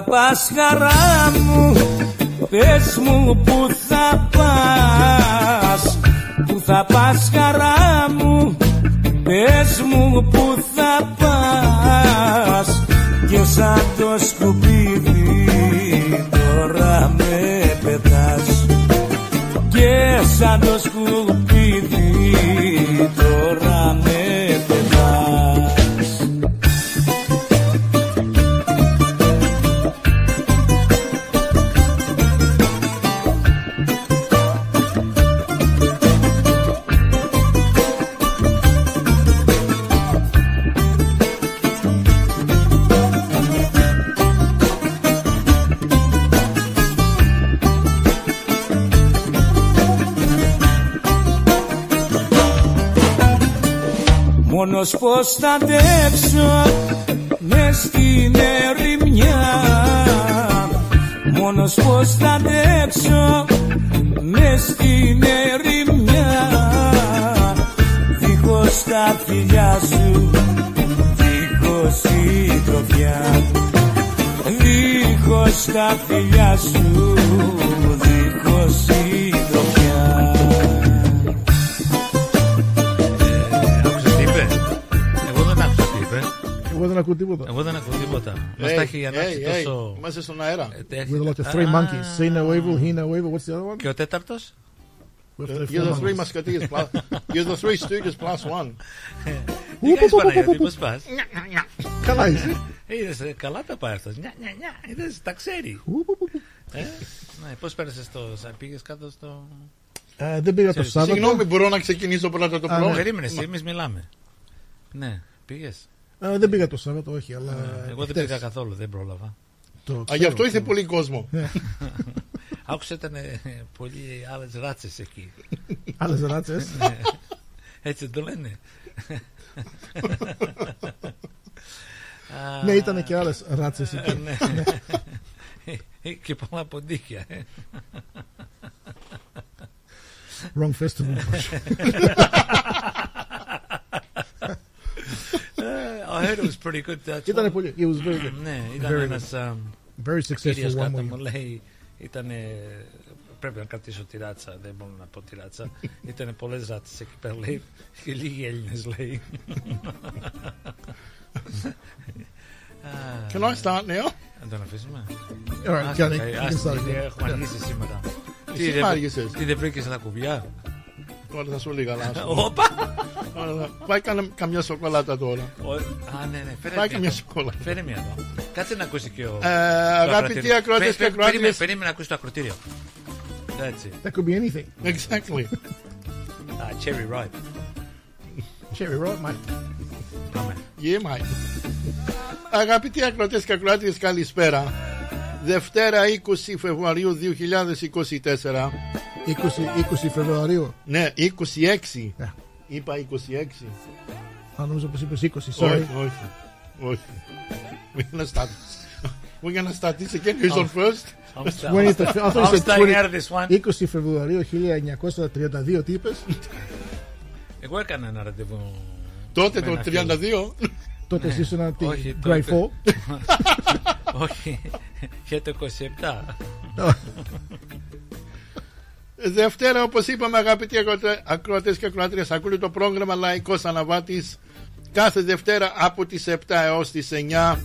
θα πας χαρά μου Πες μου που θα πας. Που θα πας χαρά μου Πες μου που θα πας. Και σαν το σκουπίδι Μόνος πως θα αντέξω μες στην ερημιά. Μόνος πως θα αντέξω μες στην ερημιά. Δίχως τα φιλιά σου, δίχως συντροφιά Δίχως τα φιλιά σου, hey, hey, τόσο... Είμαστε στον αέρα. Ε, έχει- We're like the three Α, monkeys. See no evil, hear no evil. What's the other one? Και ο τέταρτος; We're the You're the four three monkeys. musketeers plus. You're the three stooges plus one. Τι κάνεις Παναγιώτη, πώς πας; Καλά είσαι. Είδες, ε, καλά τα πάει αυτός. Νια, νια, νια. Είδες, τα ξέρει. Ε, ναι, πώς πέρασες το... σα- Πήγες κάτω στο... Ε, Δεν πήγα το Ξέρεις, Σάββατο. Συγγνώμη, μπορώ να ξεκινήσω πρώτα το Α, ναι. πρώτο. Περίμενες εσύ, εμείς μιλάμε. Ναι, πήγες. Ε, Δεν πήγα το Σάββατο, όχι, αλλά. Εγώ δεν χτες. πήγα καθόλου, δεν πρόλαβα. Το Α, ξέρω. γι' αυτό ήρθε πολύ κόσμο. Άκουσα ήταν ε, πολύ άλλες ράτσες εκεί. Άλλες ράτσες. Έτσι το λένε. Α, Ναι, ήταν και άλλες ράτσες εκεί. ναι. Και πολλά ποντίκια. ε. Wrong festival. I heard it was pretty good. that's Ήταν what- πολύ. It was very good. Ναι, ήταν Very ένας α, Very κύριος successful one κάτω μου week. λέει ήταν πρέπει να κρατήσω τη ράτσα δεν μπορώ να πω τη ράτσα ήταν πολλές ράτσες εκεί πέρα λέει και λίγοι Έλληνες λέει Α, Can I start now? Να τον αφήσουμε All right, Άστε, Johnny, ε, you can άστε, start γιατί again. Έχουμε αργήσει σήμερα Τι, Εσύ δεν- μ' άργησες. Τι δεν βρήκες τα κουμπιά; Τώρα θα σου λίγα λάθος. Όπα Τώρα θα- Πάει κάνε καμιά σοκολάτα τώρα. Ο- Α ναι ναι φέρε Πάει μια καμιά εδώ. σοκολάτα. Φέρε μια εδώ Κάτσε να ακούσει και ο Ε, Αγαπητοί ακροατές και Περίμενε ακροάτριες. περίμενε να ακούσει το ακροτήριο Έτσι That could be anything. Exactly. Α, cherry ripe Cherry, right, mate? Πάμε Yeah, mate. Αγαπητοί ακροατές και ακροάτριες καλησπέρα. Δευτέρα 20 Φεβρουαρίου 2024. 20, 20 Φεβρουαρίου. Ναι, 26. Ναι. Είπα 26. Α, νόμιζα πως είπες 20, sorry. Όχι, όχι. Όχι. We're gonna start. We're gonna start this again. Who's on first? I'm When it- I thought you I'm said starting 20 out of this one 20 Φεβρουαρίου 1932, τι είπες; Εγώ έκανα ένα ραντεβού Τότε Με το ένα φίλο. 32. Τότε εσύ ήσουν από Όχι, την τότε. Grey Fall. Όχι Για το 27 Δευτέρα, όπως είπαμε, αγαπητοί ακροατέ- ακροατές και ακροάτριες, ακούτε το πρόγραμμα Λαϊκός Αναβάτης κάθε Δευτέρα από τις 7 έως τις 9.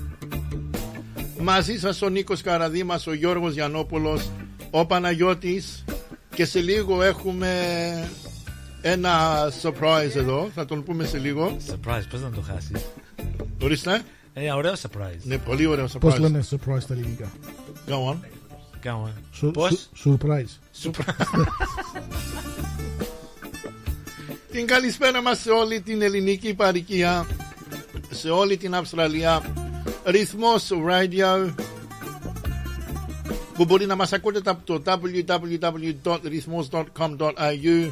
Μαζί σας ο Νίκος Καραδήμας, ο Γιώργος Γιαννόπουλος, ο Παναγιώτης και σε λίγο έχουμε ένα surprise εδώ, θα τον πούμε σε λίγο. Surprise πώς να το χάσεις; Ορίστε. Ε, ωραίο surprise Ναι, πολύ ωραίο Πώς surprise. λένε surprise στα ελληνικά; Go on. Κάνω Σου- Πώς; σου- Surprise. Surprise Την καλησπέρα μας σε όλη την ελληνική παροικία, σε όλη την Αυστραλία. Ρυθμός Radio που μπορεί να μας ακούτε από το www.rhythmos.com.au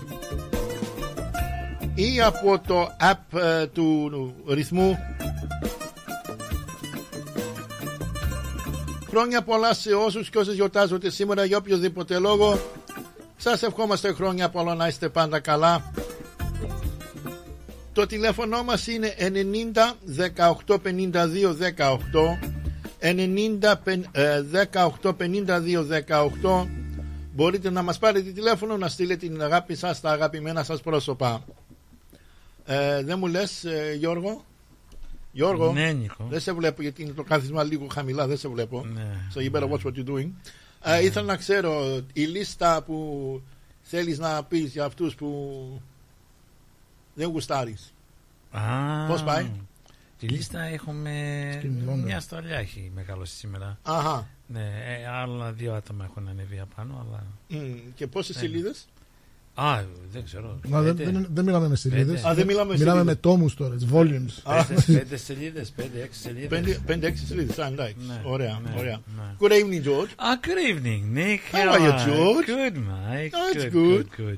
ή από το app ε, του ρυθμού. Χρόνια πολλά σε όσους και όσες γιορτάζονται σήμερα για οποιοδήποτε λόγο. Σας ευχόμαστε χρόνια πολλά να είστε πάντα καλά. Το τηλέφωνο μας είναι 90 18 52 18 90 πεν- ε, 18 52 18 μπορείτε να μας πάρετε τηλέφωνο να στείλετε την αγάπη σας στα αγαπημένα σας πρόσωπα ε, δεν μου λες ε, Γιώργο; Γιώργο Ναι, Νίκο. δεν σε βλέπω γιατί είναι το κάθισμα λίγο χαμηλά δεν σε βλέπω Ναι. So you better watch what you're doing. Ε, ήθελα να ξέρω η λίστα που θέλεις να πεις για αυτούς που δεν γουστάρεις. Α, Πώς πάει; Τη λίστα έχουμε. Στην Λόνδο. Μια στολιά έχει μεγαλώσει σήμερα. Αχα. Ναι, ε, άλλα δύο άτομα έχουν ανέβει απάνω, αλλά. Μμ, Και πόσες Ναι. σελίδες; Α, δεν ξέρω. Μα δεν, Πέντε- δεν, δεν μιλάμε με σελίδες. Πέντε. Α, δεν μιλάμε Μιλάμε σελίδες. με τόμους τώρα, τις volumes. Α, Πέντε, πέντε σελίδες, πέντε, έξι σελίδες. πέντε- Πέντε-έξι σελίδες. Α, εντάξει. Ναι, Ωραία, ναι, ωραία. ναι. Good evening, George. Ah, good evening, Nick. How are you, George? Good, mate. Oh, it's good, good. good, good.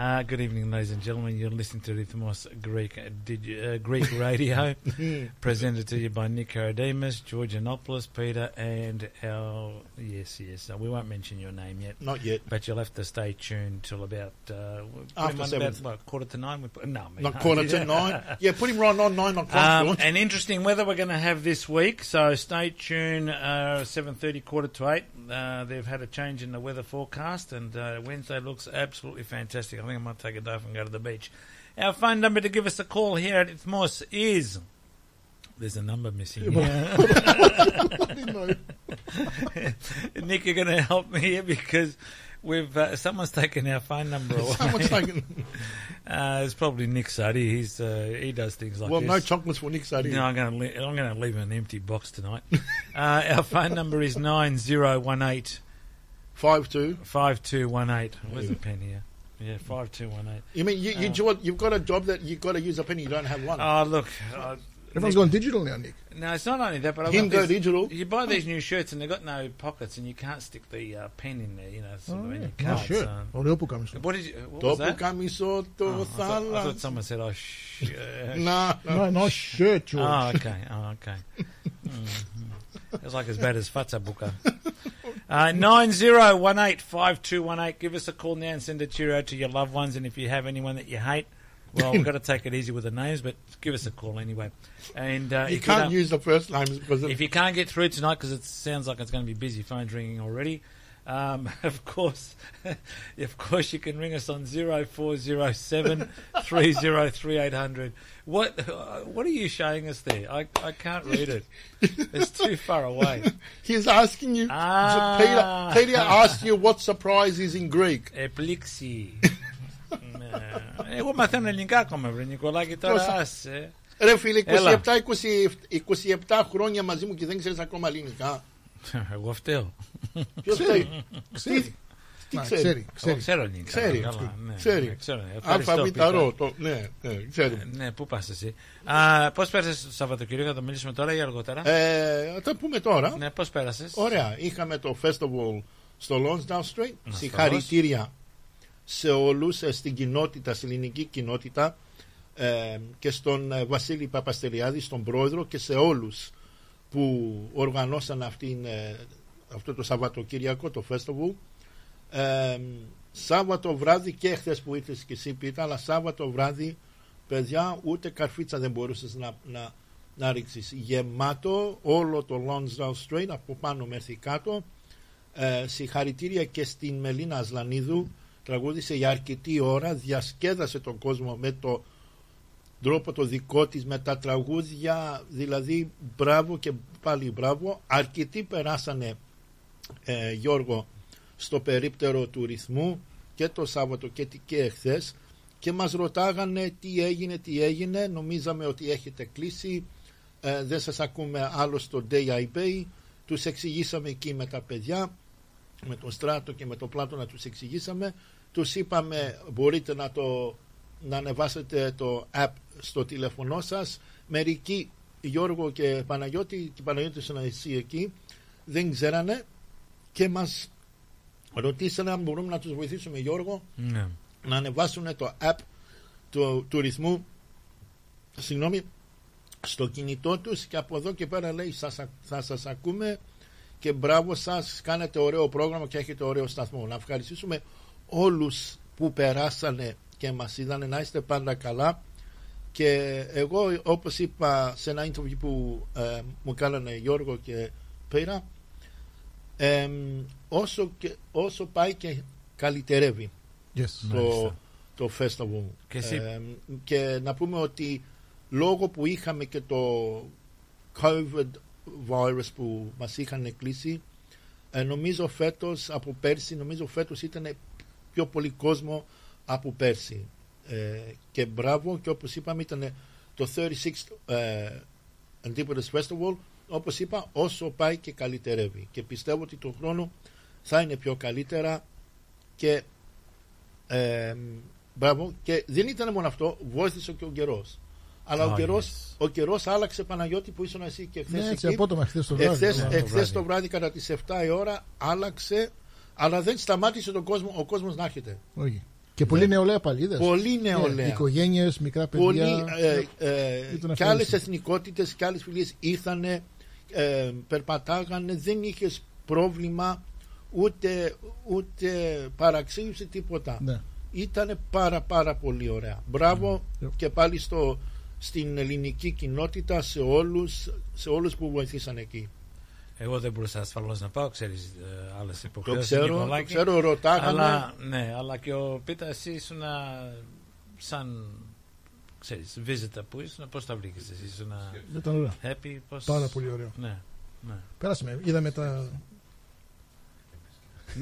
Uh, good evening, ladies and gentlemen. You're listening to Rhythmos Greek, uh, uh, Greek Radio, presented to you by Nick Karademus, George Anopoulos, Peter, and our yes, yes. Uh, we won't mention your name yet, Not yet. but you'll have to stay tuned till about uh, After seven. about what, quarter to nine. We put, no, I mean, Not quarter to nine. Yeah, put him right on nine o'clock, um, and interesting weather we're going to have this week. So stay tuned. Uh, Seven thirty, quarter to eight. Uh, they've had a change in the weather forecast, and uh, Wednesday looks absolutely fantastic. I think I might take a off and go to the beach. Our phone number to give us a call here at It's Ithmos is. There's a number missing. here. Nick, you're going to help me here because we've uh, someone's taken our phone number away. Someone's taking. Uh, it's probably Nick Suddy. He's uh, he does things like this. Well, this. no chocolates for Nick Sadie. No, I'm going to I'm going to leave him an empty box tonight. uh, our phone number is nine zero one eight Five two. five two one eight. Where's the pen here? Yeah, five two one eight. You mean you, you um, you've got a job that you've got to use a penny, you don't have one. Oh look, uh, everyone's Nick, digital now, Nick. No, it's not only that, but I've Him go these, digital. You buy these new shirts and they've got no pockets, and you can't stick the uh, pen in there. You know, sort oh, of yeah. in your shirt. Um, the camisola. What did you? That? Oh, I, thought, I thought someone said, "Oh, shit. no, no, no, shirt, George." Oh, okay, oh, okay. mm-hmm. It's like as bad as fata Booker. Uh, 90185218. Give us a call now and send a cheerio to your loved ones. And if you have anyone that you hate, well, we've got to take it easy with the names, but give us a call anyway. And uh, you if, can't don't- use the first names because if you can't get through tonight, because it sounds like it's going to be busy phones ringing already, um, of course, of course, you can ring us on zero four zero seven three zero three eight hundred. What uh, what are you showing us there? I, I can't read it. It's too far away. He's asking you. Ah. Peter, Peter asked you what surprise is in Greek. Επλήξη. Ναι. Εγώ μαθαίνω ελληνικά ακόμα, βρε Νικολάκη, τώρα Πόσα- άσε. Ρε φίλε, Έλα. 27, 27 χρόνια μαζί μου και δεν ξέρεις ακόμα ελληνικά. Εγώ φταίω. Ποιος θέλει. Ξέρει. Τι Να, ξέρει; ξέρει, Εγώ ξέρει. ξέρω ελληνικά. Ξέρει. Καλά, ναι, Ξέρει. ναι, ξέρω. Ευχαριστώ, Αλφαβηταρό. Πίτερ. Το, ναι, ναι, ξέρει. Ναι, πού πας εσύ. Α, πώς πέρασες το Σαββατοκύριακο, θα το μιλήσουμε τώρα ή αργότερα; Ε, θα τα πούμε τώρα. Ναι, πώς πέρασες; Ωραία. Είχαμε το festival στο Lonsdale Street. Να Συγχαρητήρια σε όλους, ε, στην κοινότητα, στην ελληνική κοινότητα ε, και στον ε, Βασίλη Παπαστελιάδη, στον πρόεδρο και σε όλους που οργανώσαν αυτήν, ε, αυτό το Σαββατοκύριακο, το festival. Ε, Σάββατο βράδυ και χθες που ήρθες και εσύ Πίτα, αλλά Σάββατο βράδυ, παιδιά, ούτε καρφίτσα δεν μπορούσες να, να, να ρίξεις. Γεμάτο όλο το Lonsdale Street, από πάνω μέχρι κάτω. Ε, συγχαρητήρια και στην Μελίνα Ασλανίδου, τραγούδισε για αρκετή ώρα, διασκέδασε τον κόσμο με το τρόπο το δικό της, με τα τραγούδια, δηλαδή μπράβο και πάλι μπράβο. Αρκετοί περάσανε, ε, Γιώργο, στο περίπτερο του ρυθμού και το Σάββατο και, τι- και εχθές και μας ρωτάγανε τι έγινε, τι έγινε, νομίζαμε ότι έχετε κλείσει, ε, δεν σας ακούμε άλλο στο DIB, τους εξηγήσαμε εκεί με τα παιδιά, με τον Στράτο και με τον Πλάτο να τους εξηγήσαμε, τους είπαμε μπορείτε να το να ανεβάσετε το app στο τηλέφωνό σας. Μερικοί, Γιώργο και Παναγιώτη, και Παναγιώτης ήσουν εσύ εκεί, δεν ξέρανε και μας ρωτήσανε αν μπορούμε να τους βοηθήσουμε Γιώργο Ναι. να ανεβάσουν το app του, του ρυθμού συγγνώμη, στο κινητό τους και από εδώ και πέρα λέει σας, α- θα σας ακούμε και μπράβο σας κάνετε ωραίο πρόγραμμα και έχετε ωραίο σταθμό να ευχαριστήσουμε όλους που περάσανε και μας είδανε να είστε πάντα καλά και εγώ όπως είπα σε ένα interview που ε, μου κάνανε Γιώργο και πέρα εμ, όσο, και, όσο πάει και καλυτερεύει Yes. το, το festival. Και εσύ- Εμ, και να πούμε ότι λόγω που είχαμε και το COVID virus που μας είχαν κλείσει ε, νομίζω φέτος από πέρσι νομίζω φέτος ήταν πιο πολύ κόσμο από πέρσι ε, και μπράβο και όπως είπαμε ήταν το 36th ε, Antipodes Festival όπως είπα όσο πάει και καλυτερεύει και πιστεύω ότι το χρόνο θα είναι πιο καλύτερα και ε, μπράβο και δεν ήταν μόνο αυτό βοήθησε και ο καιρός αλλά ο Oh, καιρός, yes. ο καιρός άλλαξε Παναγιώτη που ήσουν εσύ και χθες Ναι, έτσι εκεί. απότομα χθες το βράδυ. Εχθές, αλλά- το εχθές βράδυ. το βράδυ κατά τις 7 η ώρα άλλαξε αλλά δεν σταμάτησε τον κόσμο, ο κόσμος να έρχεται. Όχι. Και πολύ νεολαία πάλι, είδες. Πολύ νεολαία. Οικογένειες, μικρά Πολύ, παιδιά. ε, ε, Ήταν και ευχάριστο. άλλες εθνικότητες και άλλες φιλίες ήρθανε, ε, περπατάγανε, δεν είχε πρόβλημα ούτε, ούτε παραξήγηση τίποτα. Ναι. Ήταν πάρα πάρα πολύ ωραία. Μπράβο Mm. και πάλι στο, στην ελληνική κοινότητα σε όλους, σε όλους που βοηθήσαν εκεί. Εγώ δεν μπορούσα ασφαλώς να πάω, ξέρεις άλλες Το υποχρεώσεις. ξέρω, το ξέρω, ρωτάγανε. Αλλά, ναι, αλλά και ο Πίτα, εσύ ήσουν σαν. ξέρεις, visitor που ήσουν, πώς τα βρήκες εσύ, ήσουν Ήταν ωραία. happy, πώ. Πάρα πολύ ωραίο. Ναι. ναι. Πέρασαμε, είδαμε τα.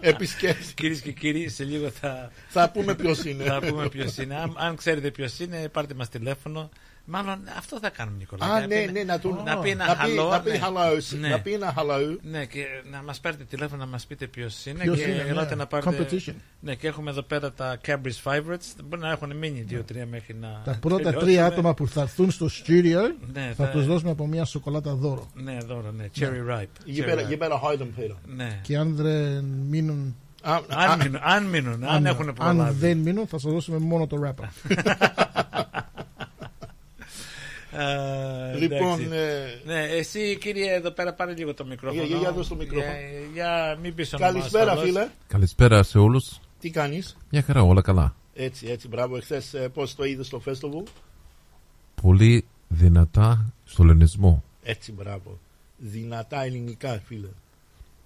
Επισκέψεις. Κυρίες και κύριοι, σε λίγο θα, Θα πούμε ποιος είναι. θα πούμε ποιος είναι. Αν, αν ξέρετε ποιος είναι, πάρτε μας τηλέφωνο. Μάλλον αυτό θα κάνουμε, Νικόλα. Α, να ναι, πει- ναι, να, του, να πει ένα να πει, hello, να πει ναι. hello, Ναι. να πει ένα hello. Ναι, και να μας πάρετε τηλέφωνο να μας πείτε ποιος είναι. Ποιος και είναι, ελάτε ναι. να πάρετε. Competition. Ναι, και έχουμε εδώ πέρα τα Cambridge Favorites. Μπορεί να έχουν μείνει δύο-τρία μέχρι να. Τα πρώτα τελειώσουμε. τρία άτομα που θα έρθουν στο studio Ναι, θα θα- τους δώσουμε από μια σοκολάτα δώρο. Ναι, δώρο, ναι. Cherry ripe. You Cherry better, ripe. you better hide them, Peter. Ναι. Και αν δεν μείνουν, Α, α, Αν μείνουν, αν, μείνουν, αν, έχουν αν προλάβει. δεν μείνουν, θα σας δώσουμε μόνο το rapper. Ε, Λοιπόν, εντάξει. ε, Ναι, εσύ κύριε εδώ πέρα πάρε λίγο το μικρόφωνο. Για- για- για δώσ' το μικρόφωνο. Για, για μην πεις όνομα καλησπέρα ασφαλώς. φίλε. Καλησπέρα σε όλους. Τι κάνεις; Μια χαρά, όλα καλά. Έτσι, έτσι, μπράβο. Εχθές ε, πώς το είδες στο festival. Πολύ δυνατά στο λενισμό. Έτσι, μπράβο. Δυνατά ελληνικά, φίλε.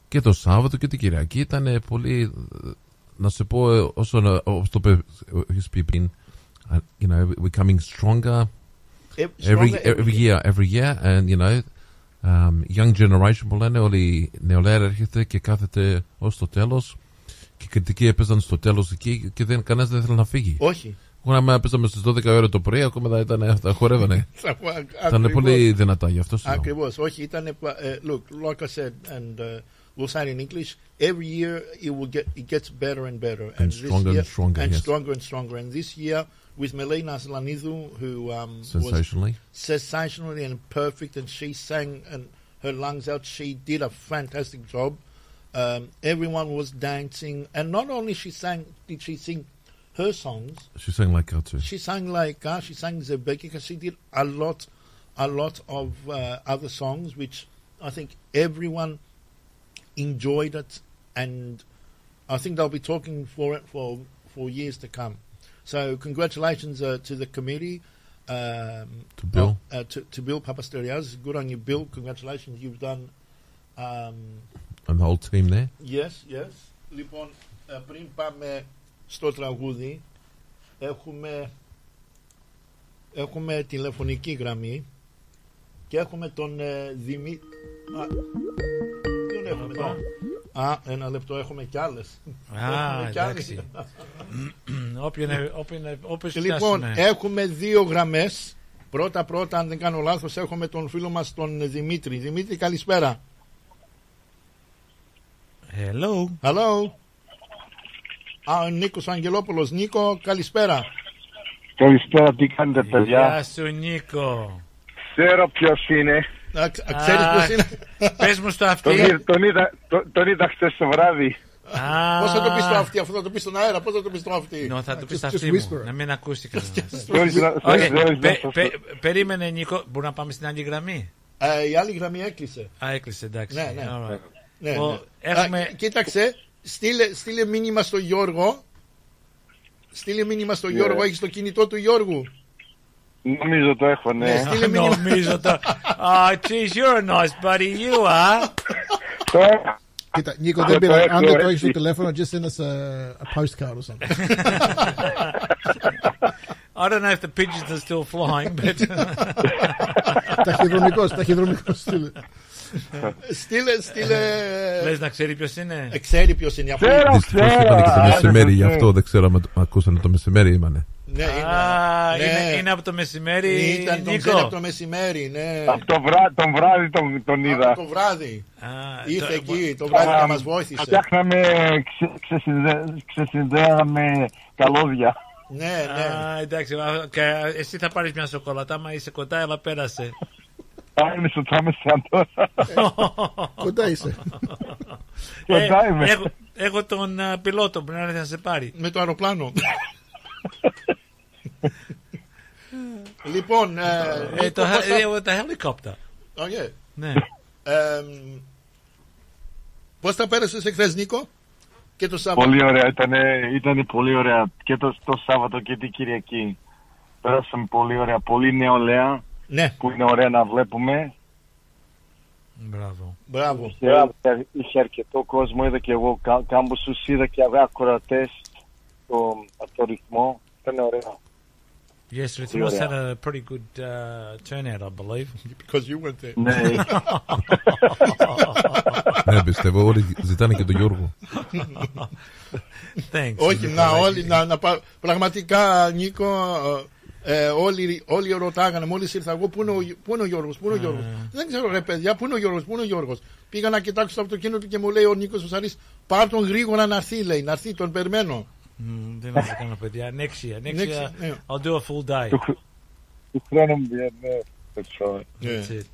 Και το Σάββατο και την Κυριακή ήταν πολύ. ε, Να σε πω, ε, όσο να- όπως το είπε- έχεις πει πριν, uh, you know, we're coming stronger Ε, every, stronger every year, every year, and you know, um, young generation που λένε όλοι η νεολαία έρχεται και κάθεται ως το τέλος και οι κριτικοί έπαιζαν στο τέλος εκεί και δεν, κανένας δεν ήθελε να φύγει. Όχι. Εγώ να παίζαμε στις 12 ώρα το πρωί, ακόμα θα, ήταν, θα χορεύανε. Θα πω ακ- Ήταν ακριβώς. πολύ δυνατά γι' αυτό σου λέω. Ακριβώς. Όχι, ήταν, ε, look, like I said, and uh, we'll say it in English, every year it will get, it gets better and better. And this stronger and year, stronger, And yes. stronger and stronger. And this year, with Melina Slanidou, who um, was Sensationally. sensationally and perfect, and she sang and her lungs out. She did a fantastic job. Um, everyone was dancing, and not only she sang, did she sing her songs, She sang like that too. she sang like uh, she sang Zebekika. She did a lot, a lot of uh, other songs, which I think everyone enjoyed it, and I think they'll be talking for it for for years to come. So congratulations uh, to the committee. Um, To Bill. uh, to, to Bill Papasterias. Good on you, Bill. Congratulations. You've done. Um, And the whole team there. Yes, yes. Λοιπόν, ε, πριν πάμε στο τραγούδι, έχουμε, έχουμε τηλεφωνική γραμμή και έχουμε τον ε, Δημήτρη... Ποιον έχουμε εδώ. Α, ένα λεπτό, έχουμε κι άλλες. Α, Έχουμε κι άλλες. εντάξει. όποιον, όποιον, όποιος Λοιπόν, φτιάσουνε. έχουμε δύο γραμμές. Πρώτα πρώτα, αν δεν κάνω λάθος, έχουμε τον φίλο μας τον Δημήτρη. Δημήτρη, καλησπέρα. Hello. Hello. Α, ο Νίκος Αγγελόπουλος. Νίκο, καλησπέρα. Καλησπέρα, τι κάνετε παιδιά; Γεια σου Νίκο. Ξέρω ποιος είναι. Α, ξ- Ξέρεις ποιος είναι; Πες μου στο Τον, αυτή. είδα- τον είδα, τον, τον είδα χθες το βράδυ. Α, Πώς θα το πεις στο αυτή, αυτό θα το πεις στον αέρα, πώς θα το πεις στο αυτή. Νο, θα το πεις Just- αυτή just μου. whisper. Να μην ακούσει κανένας. Θέλεις να- Όχι, θέλεις- θέλεις να πε- σας- πε- περίμενε Νίκο. Μπορούμε να πάμε στην άλλη γραμμή; Ε, η άλλη γραμμή έκλεισε. Α, έκλεισε, εντάξει. Ναι, ναι. Alright. Ναι, Ο- ναι. έχουμε- Α, κοίταξε, στείλε, στείλε μήνυμα στο Γιώργο. Στείλε μήνυμα στο Ναι. Γιώργο, έχεις το κινητό του Γιώργου. Νομίζω το έχω, ναι. Στείλε μήνυμα. Νομίζω το. Oh, geez, you're a nice buddy, you are. Το έχω. Κοίτα, Νίκο, Α, δεν το πειράζει. έχω, Αν δεν το έτσι. έχεις στο τηλέφωνο, just send us a, a postcard or something. I don't know if the pigeons are still flying, but ταχυδρομικός, ταχυδρομικός στείλε. Στείλε, στείλε. λες να ξέρει ποιος είναι. Ε, Ξέρει ποιος είναι αυτό. Ξέρω, Δυστυχώ ξέρω. ήταν και το α, μεσημέρι, γι' ναι. αυτό δεν ξέρω αν το ακούσανε το μεσημέρι ήμανε. Ναι, Α, είναι. είναι, ναι. είναι από το μεσημέρι, Ήταν τον ξέρει από το Νίκο. μεσημέρι, ναι. Από το βρά- τον βράδυ τον, τον είδα. Από το βράδυ. Α, Ήρθε το- εκεί το βράδυ και μας βοήθησε. Φτιάχναμε, ξε, ξεσυνδέ, ξεσυνδέαμε καλώδια. Ναι, ναι. Α, εντάξει, α, και εσύ θα πάρεις μια σοκολάτα, μα είσαι κοντά, αλλά πέρασε. Πάμε στο τράμεσαν τώρα. Κοντά είσαι. Κοντά είμαι. Ε, έχω, έχω τον α, πιλότο που να έρθει να σε πάρει. Με το αεροπλάνο. Λοιπόν, ε, Ε, Νίκο, το, πώς θα- ε, το helicopter. Okay. Ναι. Ε, Πώς τα πέρασες εχθές Νίκο και το Σάββατο; Πολύ ωραία, ήταν, ήταν πολύ ωραία και το, το Σάββατο και την Κυριακή. Πέρασαμε πολύ ωραία, πολύ νεολαία Ναι, που είναι ωραία να βλέπουμε. Μπράβο. μπράβο. Είχε, είχε αρκετό κόσμο, είδα και εγώ κα- κάμποσους, είδα και ακροατές στο, από το ρυθμό. Ήταν ωραία. Yes, it Πολύ must ωραία. had a pretty good uh, turnout, I believe. Because you went there. Ναι, Ναι, πιστεύω όλοι ζητάνε και τον Γιώργο. Thanks. Όχι, να, όλοι, να, να, πα- πραγματικά Νίκο, ε, ε, όλοι, όλοι ρωτάγανε, μόλις ήρθα εγώ, πού είναι ο, πού είναι ο Γιώργος, πού είναι ο Γιώργος. Δεν ξέρω ρε παιδιά, πού είναι ο Γιώργος, πού είναι ο Γιώργος. Πήγα να κοιτάξω το αυτοκίνητο και μου λέει ο Νίκος Βουσαρής, πάρ' τον γρήγορα να έρθει, λέει, να έρθει, τον περιμένω. Mm, δεν θα σε κάνω παιδιά. Next year. Next Next year, year, ναι. I'll do a full day. του, χρ- του χρόνου μου ναι. That's right. Ναι. That's it.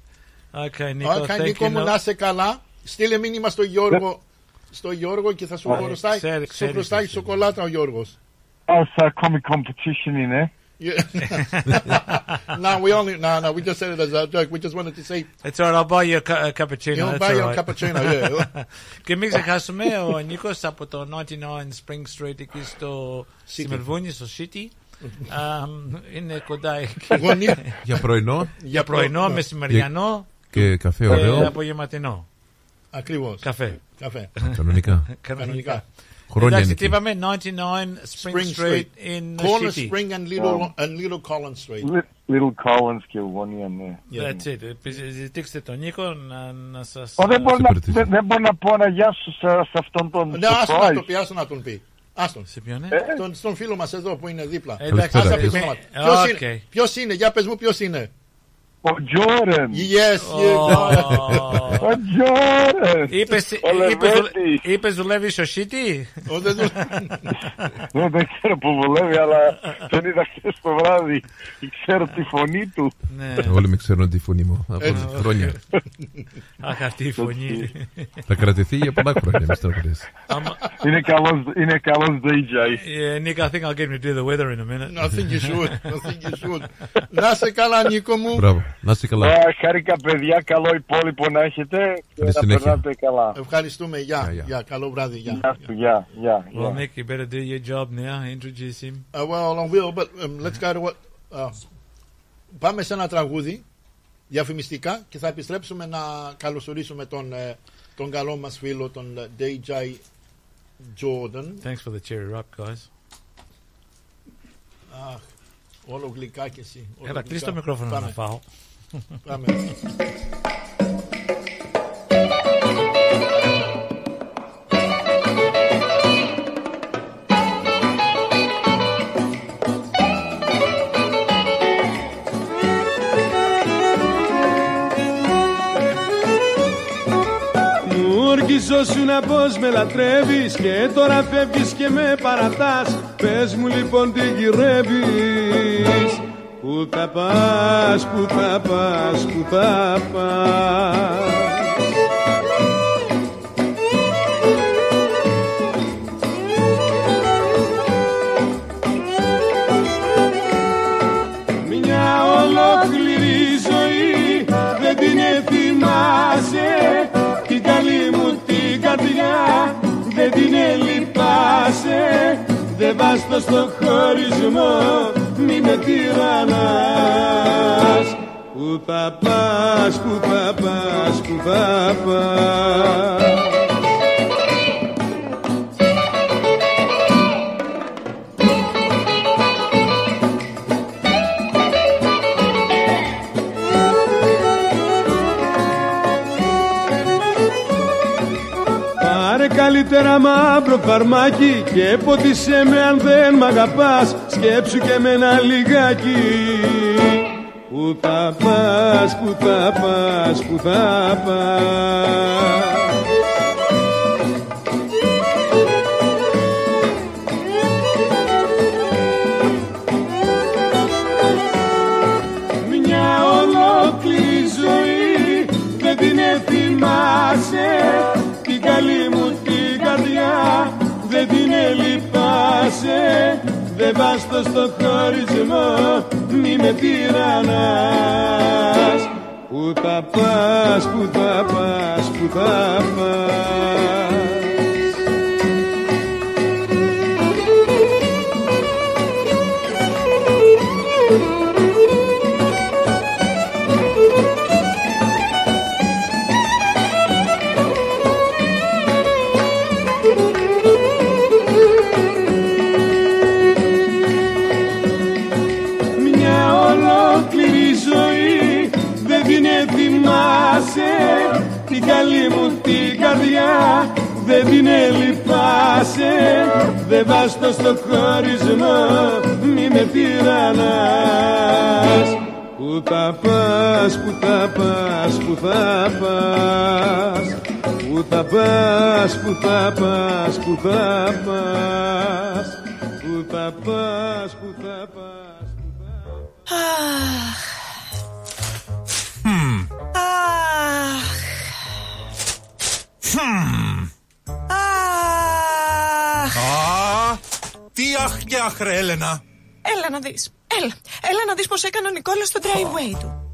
Okay, Nico, Okay, thank Νίκο you. μου, No- να είσαι καλά. Στείλε μήνυμα στο Γιώργο, στο Γιώργο και θα σου Ναι, χρωστάει, ξέρει, σου ξέρεις, χρωστάει ξέρει. σοκολάτα ο Γιώργος. Oh, so comic competition είναι. Yeah. no, we only no, no. We just said it as a joke. We just wanted to say, It's all right, I'll buy you a, cu- a cappuccino. you know, That's buy all your right. cappuccino. Yeah. Και μην ξεχάσουμε, ο Νίκος από το 99 Spring Street εκεί στο στη Μελβούνι, στο City. Αμ, είναι κοντά εκεί. Γωνία. Για πρωινό Για πρωινό, μεσημεριανό και καφέ και ωραίο. απογευματινό. Ακριβώς. Καφέ. Καφέ. Κανονικά. Κανονικά. Χρόνια Εντάξει, είναι τι εκεί. είπαμε, 99 Spring, Spring Street Street. in the Corner City. Spring and Little and Little Collins Street. Li- Little Collins και γωνία, ναι. Yeah. That's it. Επιζη- Ζητήστε τον Νίκο να, να σας... Ω, δεν, μπορώ να, υπηρετήσω. δεν, δεν μπορώ να πω ένα γεια σου σε, σε αυτόν τον Ναι, άστον να το surprise. πει, άστον να τον πει. Άστον. Σε ποιον, ε; Στον, στον φίλο μας εδώ που είναι δίπλα. Εντάξει, Άσε να Καλησπέρα. πεις με- όνομα. Ποιος Οκ. είναι, ποιος είναι, για πες μου ποιος είναι. Ο Τζόρεν. Yes, you got it. Ω, Ο Τζόρεν. Είπες, Ο είπες, Λεβέντη. είπες δουλεύεις στο City. Ω, δεν του- Δεν δεν ξέρω που βολεύει, αλλά τον είδα χθες το βράδυ. Ξέρω τη φωνή του. Ναι, Όλοι με ξέρουν τη φωνή μου από Έτσι. χρόνια. αχ αυτή η φωνή. Θα κρατηθεί για πολλά χρόνια, μη στεναχωρείς. Άμα- Είναι καλός, είναι καλός DJ. Yeah, Nick, I think I'll get him to do the weather in a minute. I think you should. I think you should. Να σε καλά, Νίκο μου. Μπράβο. Να είστε καλά. Α, Χάρηκα παιδιά, καλό υπόλοιπο να έχετε και να συνέχεια. περνάτε καλά. Ευχαριστούμε. Γεια. Γεια, γεια. Γεια. Καλό βράδυ. Γεια. Γεια σου, γεια, γεια. Well, γεια. Nick, you better do your job now. Introduce him. Uh, well, I will, but um, let's go to what... uh, πάμε σε ένα τραγούδι διαφημιστικά και θα επιστρέψουμε να καλωσορίσουμε τον, ε, τον καλό μας φίλο, τον ε, DJ Jordan. Thanks for the cheer up, guys. Αχ, όλο γλυκά και εσύ. όλο Έλα, κλείς γλυκά. το μικρόφωνο Πάμε, να φάω. Πάμε. Μου ορκιζόσουνα πως με λατρεύεις Και τώρα φεύγεις και με παρατάς. Πες μου λοιπόν τι γυρεύεις. Πού θα πας, πού θα πας, πού θα πας καρδιά δεν την λυπάσαι Δεν βάστο στο χωρισμό μη με τυραννάς. Πού θα πας, πού θα πας, πού θα πας Πάρε καλύτερα μαύρο φαρμάκι και ποτίσέ με αν δεν μ' αγαπάς. Σκέψου και με ένα λιγάκι. Πού θα πας, πού θα πας, πού θα πας. Μια ολόκληρη ζωή δεν την θυμάσαι Την καλή μου την καρδιά δεν την λυπάσαι Δεν βάστο στο χωρισμό μη με τυραννάς. Πού θα πας, πού θα πας, πού θα πας δεν την λυπάσαι Δεν βάστο στο χωρισμό μη με τυραννάς Πού θα πας, πού θα πας, πού θα πας. Πού θα πας, πού θα πας, πού θα πας. Πού θα πας, πού θα πας, πού θα πας Α, τι αχ και αχ ρε Έλενα. Έλα να δεις. Έλα. Έλα να δεις πως έκανε ο Νικόλας στο driveway του.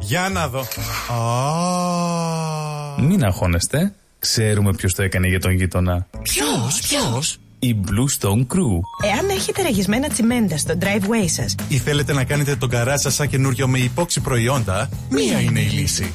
Για να δω. Α, Μην αγχώνεστε. Ξέρουμε ποιος το έκανε για τον γείτονα. Ποιος, ποιος; Η Blue Stone Crew. Εάν έχετε ραγισμένα τσιμέντα στο driveway σας, ή θέλετε να κάνετε τον καρά σας σαν καινούριο με υπόξη προϊόντα, μία είναι η λύση.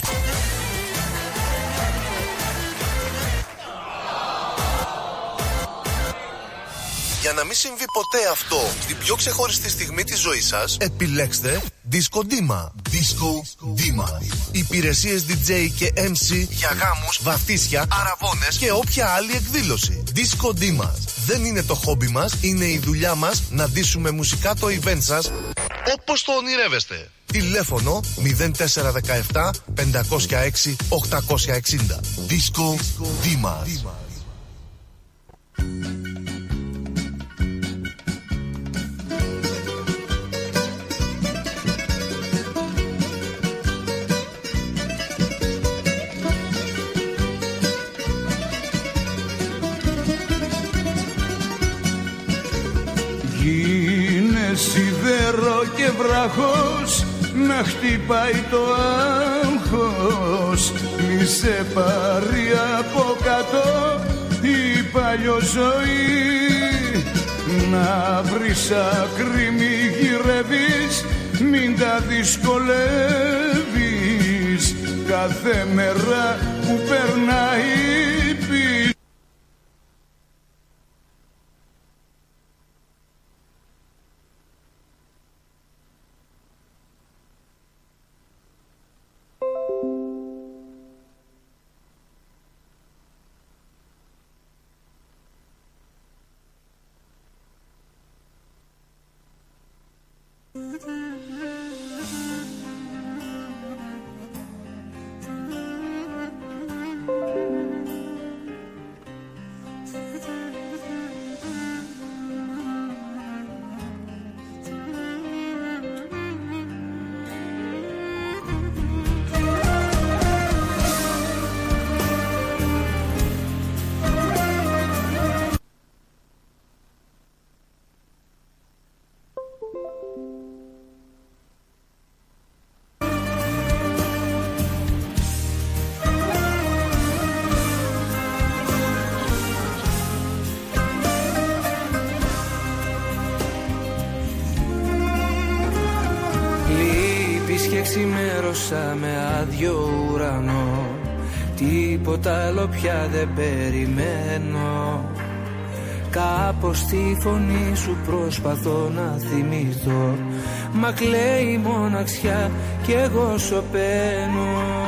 Μην συμβεί ποτέ αυτό στην πιο ξεχωριστή στιγμή της ζωής σας, επιλέξτε Disco Dima. Disco Dima. Υπηρεσίες DJ και MC για γάμους, βαφτίσια, αραβώνες και όποια άλλη εκδήλωση. Disco Dima. Δεν είναι το χόμπι μας, είναι η δουλειά μας να ντύσουμε μουσικά το event σας όπως το ονειρεύεστε. Τηλέφωνο 0417 506 860. Disco Dimas. Γίνε σιδέρο και βράχος να χτυπάει το άγχος. Μη σε πάρει από κάτω η παλιό ζωή να βρεις άκρη μη γυρεύεις μην τα δυσκολεύεις. Κάθε μέρα που περνάει προσπαθώ να θυμηθώ. Μα κλαίει η μοναξιά κι εγώ σωπαίνω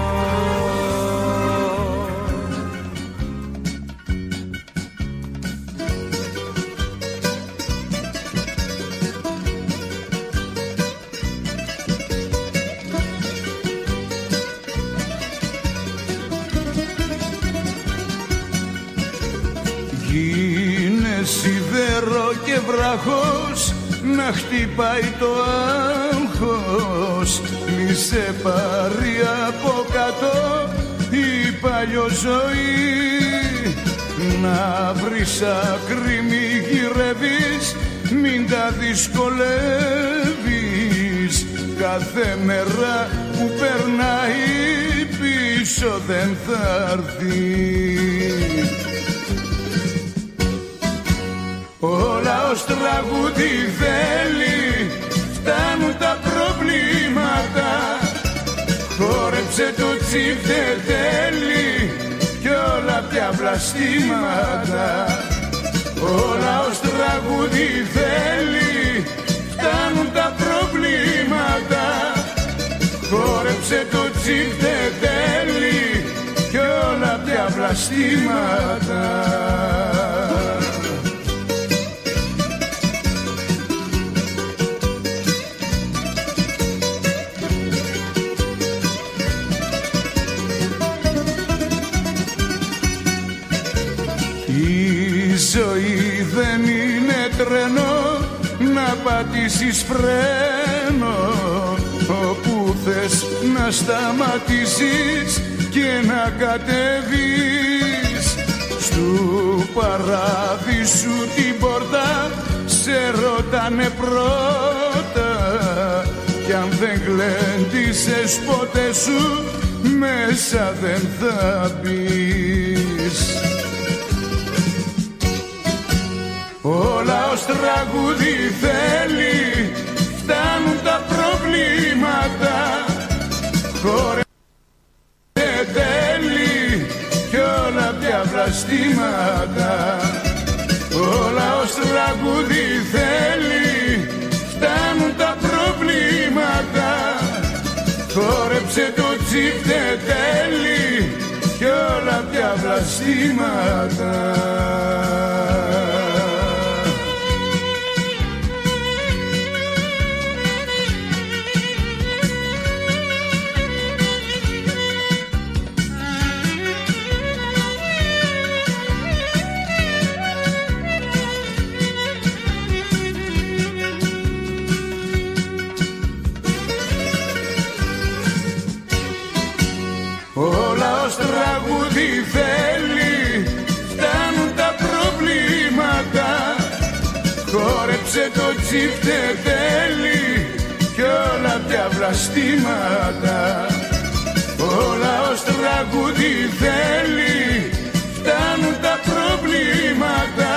χτυπάει το άγχος. Μη σε πάρει από κάτω η παλιό ζωή. Να βρεις άκρη μη γυρεύεις μην τα δυσκολεύεις. Κάθε μέρα που περνάει πίσω δεν θα έρθει. Όλα ως τραγούδι θέλει Χόρεψε το τσίφτε τέλει Κι όλα πια βλαστήματα. Όλα ως τραγούδι θέλει Φτάνουν τα προβλήματα. Χόρεψε το τσίφτε τέλει Κι όλα πια βλαστήματα να πατήσεις φρένο όπου θες να σταματήσεις και να κατεβείς. Στου παράδεισου την πόρτα σε ρωτάνε πρώτα κι αν δεν γλέντισες ποτέ σου μέσα δεν θα μπεις Όλα ως τραγούδι θέλει Φτάνουν τα προβλήματα. Χορεύεται τέλει Κι όλα πια βλαστήματα. Όλα ως τραγούδι θέλει Φτάνουν τα προβλήματα. Χόρεψε το τσίπτε τέλει Κι όλα πια βλαστήματα. Χόρεψε το τσίπτε τέλει Κι όλα πια βλαστήματα. Ο λαός τραγούδι θέλει Φτάνουν τα προβλήματα.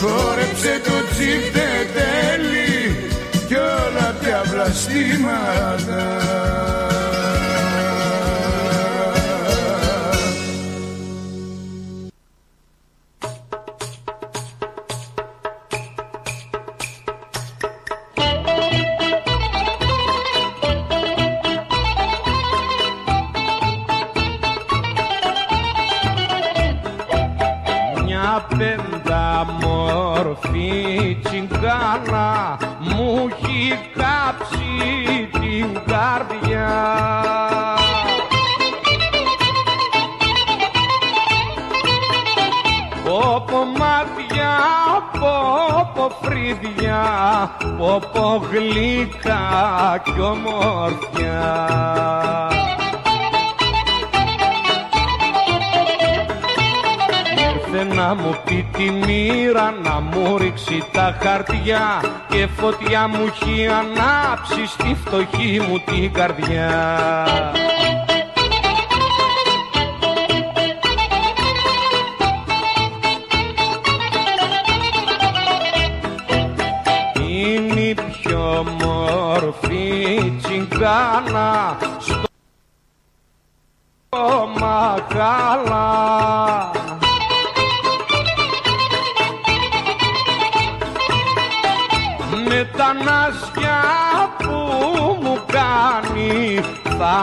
Χόρεψε το τσίπτε τέλει Κι όλα πια βλαστήματα φρύδια, πόπο γλυκά κι ομορφιά Ήρθε να μου πει τη μοίρα να μου ρίξει τα χαρτιά και φωτιά μου έχει ανάψει στη φτωχή μου την καρδιά.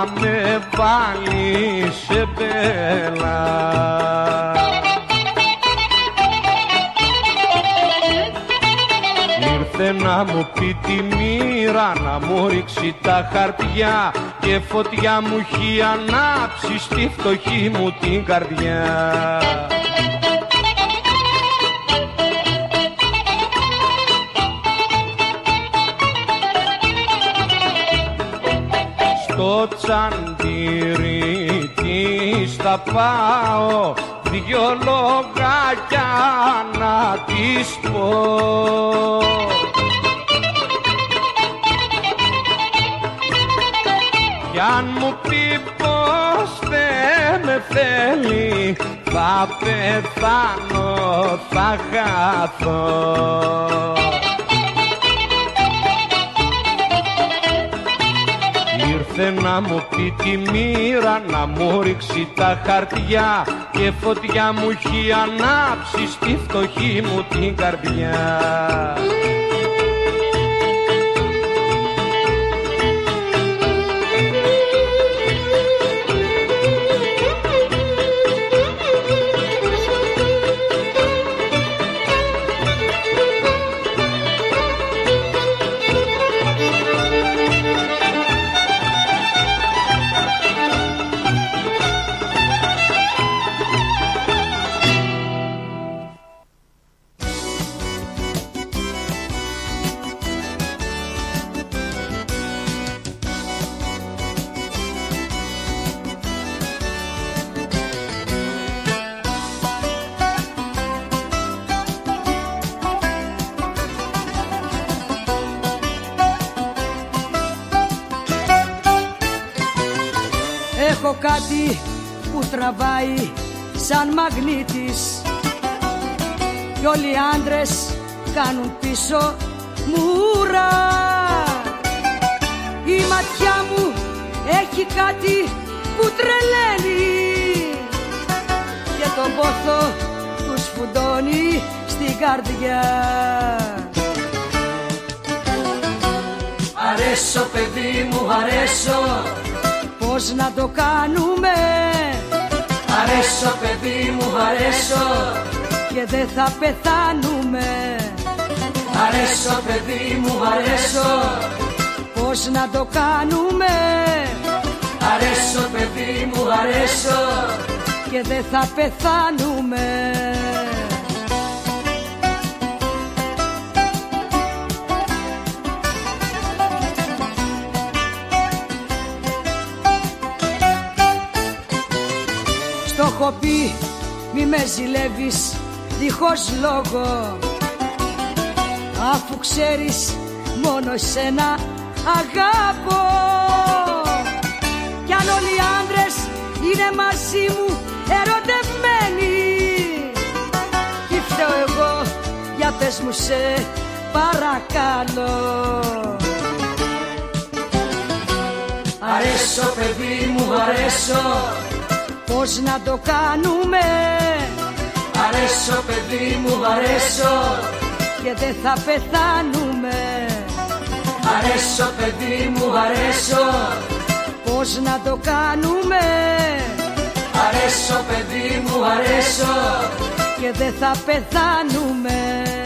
Θα με βάλει σε μπέλα. Ήρθε να μου πει τη μοίρα να μου ρίξει τα χαρτιά και φωτιά μου έχει ανάψει στη φτωχή μου την καρδιά. Στο τσαντήρι της θα πάω δυο λογάκια να της πω. Κι αν μου πει πως δεν με θέλει θα πεθάνω, θα χαθώ Ήρθε να μου πει τη μοίρα να μου ρίξει τα χαρτιά και φωτιά μου έχει ανάψει στη φτωχή μου την καρδιά. Σαν μαγνήτης. Κι όλοι οι άντρες κάνουν πίσω μουρά. Η ματιά μου έχει κάτι που τρελαίνει. Και στον πόθο τους σφουντώνει στην καρδιά. Αρέσω παιδί μου αρέσω. Πώς να το κάνουμε; Αρέσω παιδί μου αρέσω Και δεν θα πεθάνουμε. Αρέσω παιδί μου αρέσω Πώς να το κάνουμε; Αρέσω παιδί μου αρέσω Και δεν θα πεθάνουμε έχω πει μη με ζηλεύεις δίχως λόγο. Αφού ξέρεις μόνο εσένα αγάπω Κι αν όλοι οι άντρες είναι μαζί μου ερωτευμένοι Τι φταίω εγώ για πες μου σε παρακαλώ. Αρέσω παιδί μου αρέσω Πώς να το κάνουμε; Αρέσω παιδί μου αρέσω Και δεν θα πεθάνουμε. Αρέσω παιδί μου αρέσω Πώς να το κάνουμε; Αρέσω παιδί μου αρέσω Και δεν θα πεθάνουμε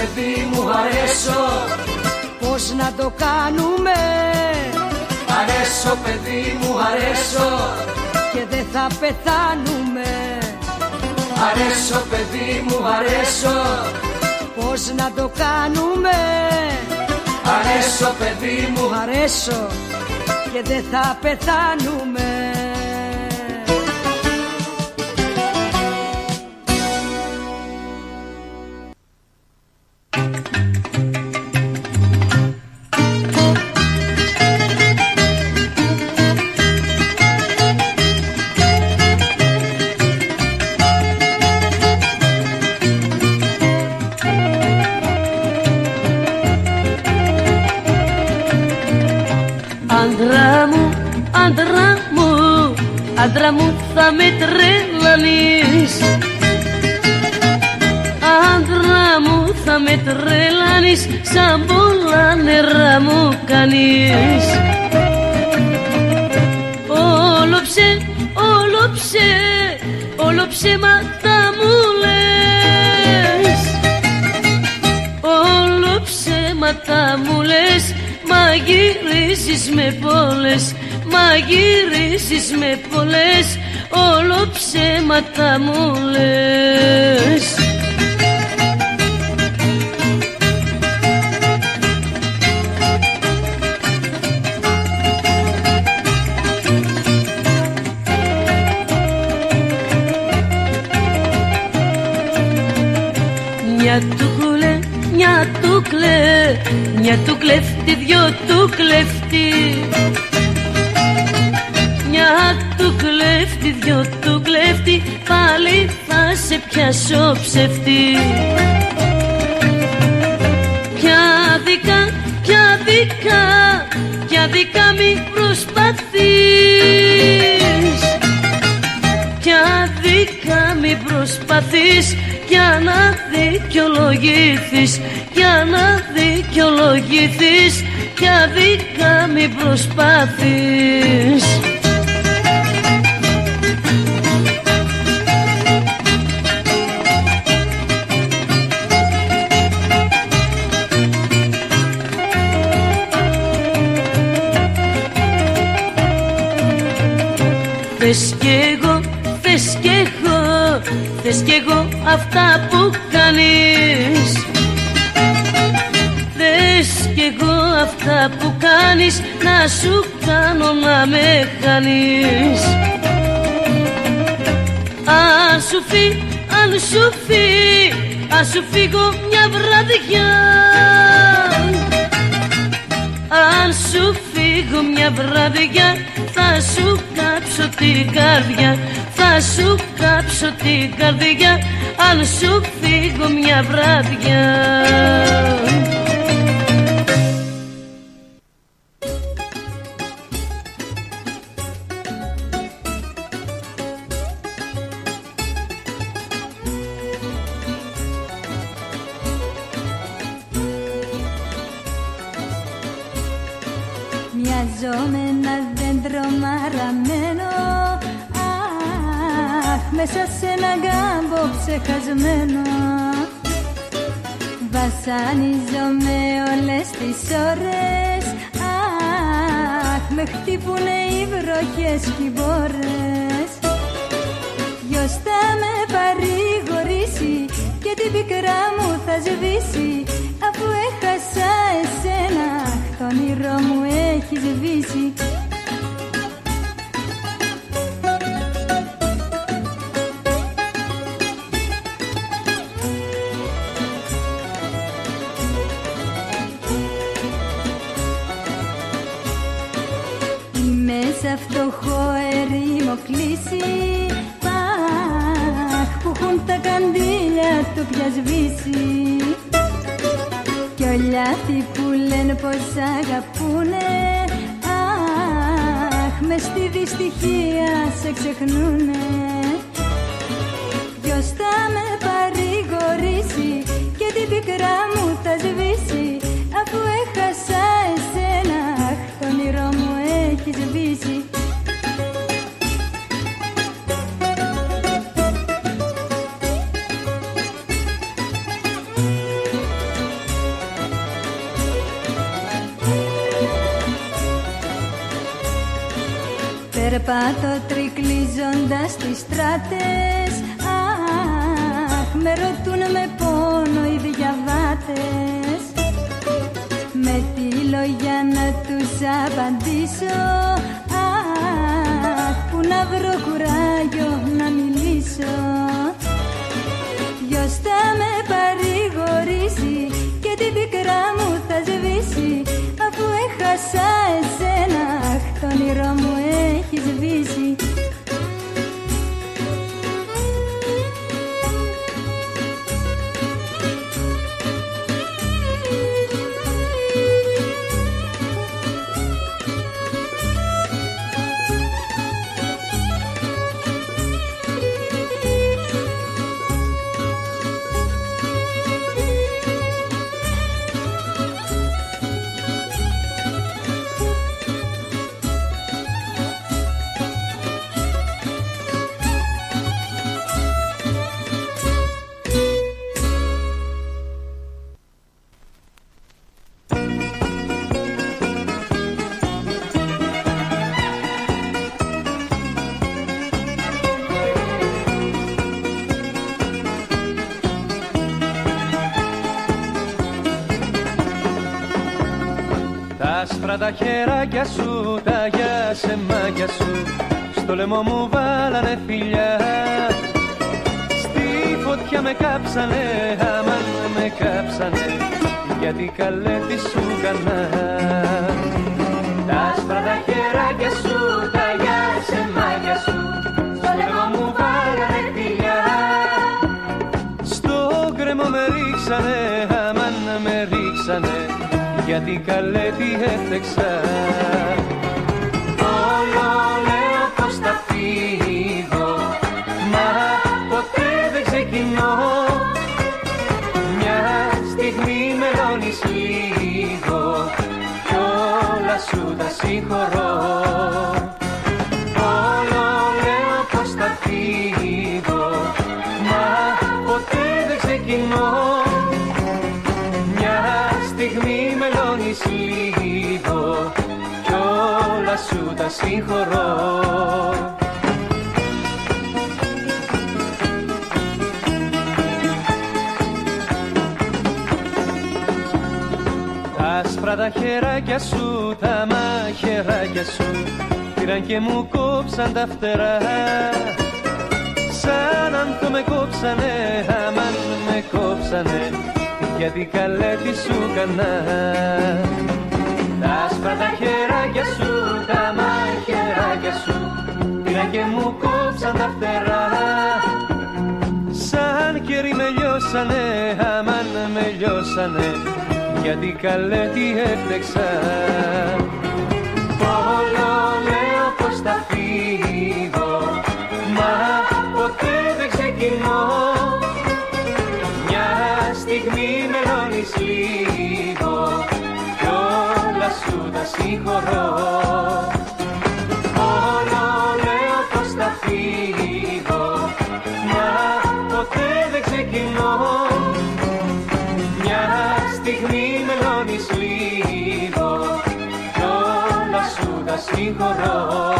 παιδί μου αρέσω Πώς να το κάνουμε; Αρέσω παιδί μου αρέσω Και δεν θα πεθάνουμε. Αρέσω παιδί μου αρέσω Πώς να το κάνουμε; Αρέσω παιδί μου. Αρέσω Και δεν θα πεθάνουμε ψέματα σου φύ, Αν σου φύγω, αν σου φύγω μια βραδιά. Αν σου φύγω μια βραδιά θα σου κάψω την καρδιά Θα σου κάψω την καρδιά Αν σου φύγω μια βραδιά βροχές και οι μπόρες Ποιος θα με παρηγορήσει και την πικρά μου θα σβήσει Αφού έχασα εσένα, το όνειρό μου έχεις σβήσει πια σβήσει. Κι όλοι αυτοί που λένε πως αγαπούνε. Αχ, μες στη δυστυχία σε ξεχνούνε Τα άσπρα τα χεράκια σου, τα γεια σε μάγια σου. Στο λαιμό μου βάλανε φιλιά. Στη φωτιά με κάψανε, αμάν με κάψανε. Γιατί καλέ τι σου κανά γιατί καλέ τι έφτεξα. Όλο λέω πως θα φύγω. Μα ποτέ δεν ξεκινώ. Μια στιγμή μελώνεις λίγο. Κι όλα σου τα συγχωρώ μαχαιράκια σου. Πήραν και μου κόψαν τα φτερά. Σαν αν το με κόψανε, αμάν με κόψανε. Γιατί καλέ τι σου κανά. Τα άσπρα τα χεράκια σου, τα μαχαιράκια σου. Πήρα και μου κόψαν τα φτερά. Σαν κερί με λιώσανε, αμάν με λιώσανε. Γιατί καλέ τι έφτεξα όλα σου τα συγχωρώ Όλο λέω πως θα φύγω Μα ποτέ δεν ξεκινώ. Μια στιγμή μελώνεις λίγο Κι όλα σου τα συγχωρώ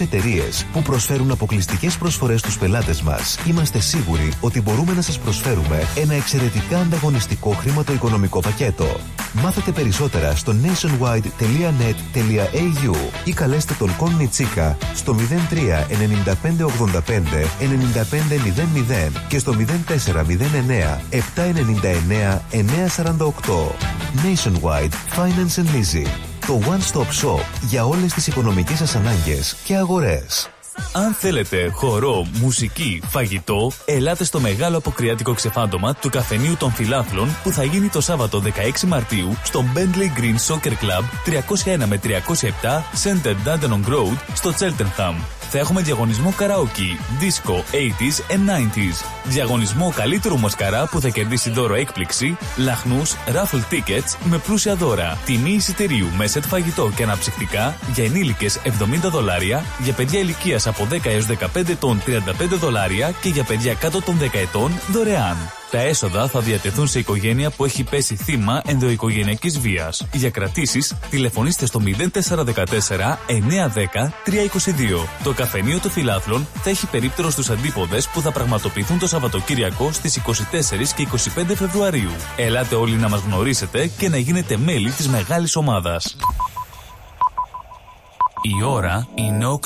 εταιρείες που προσφέρουν αποκλειστικές προσφορές στους πελάτες μας, είμαστε σίγουροι ότι μπορούμε να σας προσφέρουμε ένα εξαιρετικά ανταγωνιστικό χρηματοοικονομικό πακέτο. Μάθετε περισσότερα στο nationwide.net.au ή καλέστε τον Κον Τσίκα στο 03 95 85 95 00 και στο 0409 799 948. Nationwide Finance and Leasing. Το one-stop shop για όλες τις οικονομικές σας ανάγκες και αγορές. Αν θέλετε χορό, μουσική, φαγητό, ελάτε στο μεγάλο αποκριάτικο ξεφάντωμα του καφενείου των φιλάθλων που θα γίνει το Σάββατο 16 Μαρτίου στο Bentley Green Soccer Club 301 με 307 Center Dandenong Road στο Cheltenham. Θα έχουμε διαγωνισμό καραόκι, disco, 80s and 90s. Διαγωνισμό καλύτερου μασκαρά που θα κερδίσει δώρο έκπληξη, λαχνούς, raffle tickets με πλούσια δώρα. Τιμή εισιτηρίου με σετ φαγητό και αναψυκτικά για ενήλικες 70 δολάρια, για παιδιά ηλικίας από 10 έως 15 ετών 35 δολάρια και για παιδιά κάτω των 10 ετών δωρεάν. Τα έσοδα θα διατεθούν σε οικογένεια που έχει πέσει θύμα ενδοοικογενειακής βίας. Για κρατήσεις, τηλεφωνήστε στο 0414 910 322. Το καφενείο των φιλάθλων θα έχει περίπτερο στους αντίποδες που θα πραγματοποιηθούν το Σαββατοκύριακο στις 24 και 25 Φεβρουαρίου. Ελάτε όλοι να μας γνωρίσετε και να γίνετε μέλη της μεγάλης ομάδας. Η ώρα είναι 8.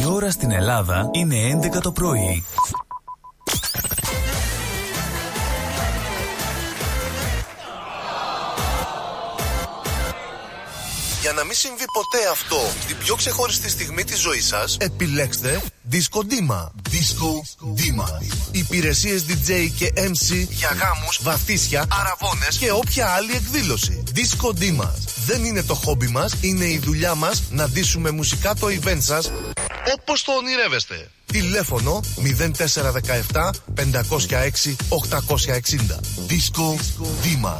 Η ώρα στην Ελλάδα είναι 11 το πρωί. Να μην συμβεί ποτέ αυτό στην πιο ξεχωριστή στιγμή της ζωής σας, επιλέξτε Disco Dima. Disco Dima. Υπηρεσίες DJ και MC για γάμους, βαθύσια, αραβώνες και όποια άλλη εκδήλωση. Disco Dima. Δεν είναι το χόμπι μας, είναι η δουλειά μας να ντύσουμε μουσικά το event σας όπως το ονειρεύεστε. Τηλέφωνο 0417 506 860. Disco Dima.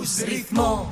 Ακούς ρυθμό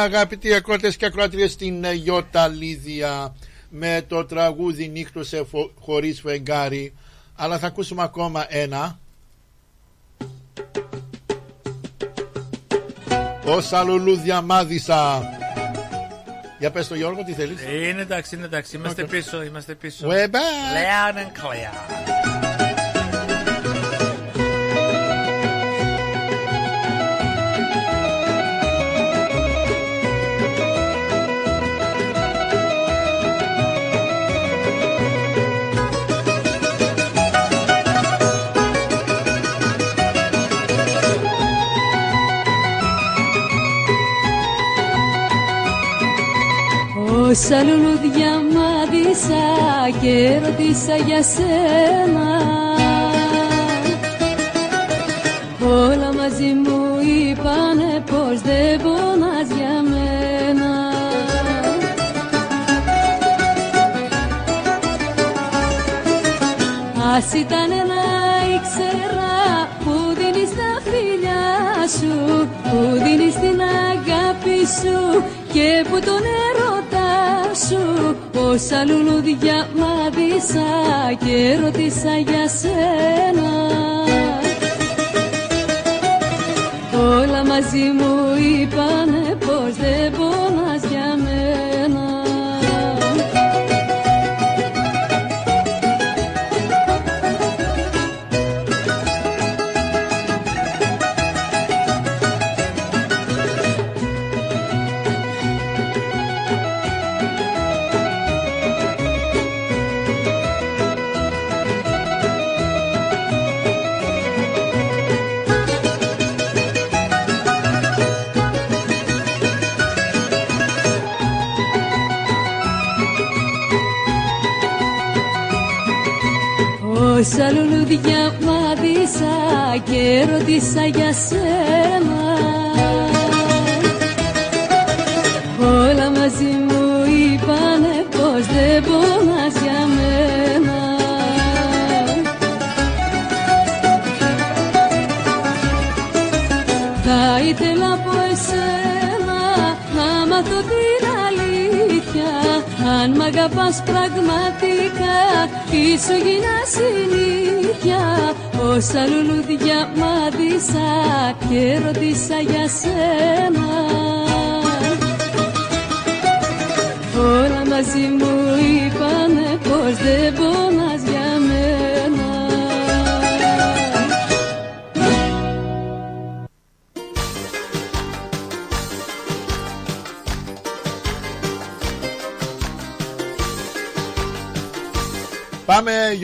αγαπητοί ακρότες και ακροάτριες την ε, Ιώτα Λίδια με το τραγούδι νύχτωσε φω- χωρίς φεγγάρι αλλά θα ακούσουμε ακόμα ένα Όσα λουλούδια μάδισα Για πες το Γιώργο τι θέλεις; Είναι εντάξει, είναι εντάξει. Είμαστε πίσω, είμαστε πίσω. We're back. Loud and clear. Όσα λουλούδια μάδισα και ρωτήσα για σένα. Όλα μαζί μου είπανε πως δεν πονάς για μένα. Ας ήταν να ήξερα που δίνεις τα φιλιά σου Που δίνεις την αγάπη σου και που τον έρωτά σου Όσα λουλούδια μάδισα και ρωτήσα για σένα. Όλα μαζί μου είπανε πως δεν πονάς για Όσα λουλούδια μάδισα και ρωτήσα για σένα. Όλα μαζί μου είπανε πως δεν πονάς για μένα. Θα ήθελα από εσένα να μάθω την αλήθεια. Αν μ' αγαπάς πραγματικά τι σου γίνα συνήθεια Όσα λουλούδια μάδισα και ρωτήσα για σένα. Όλα μαζί μου είπανε πως δεν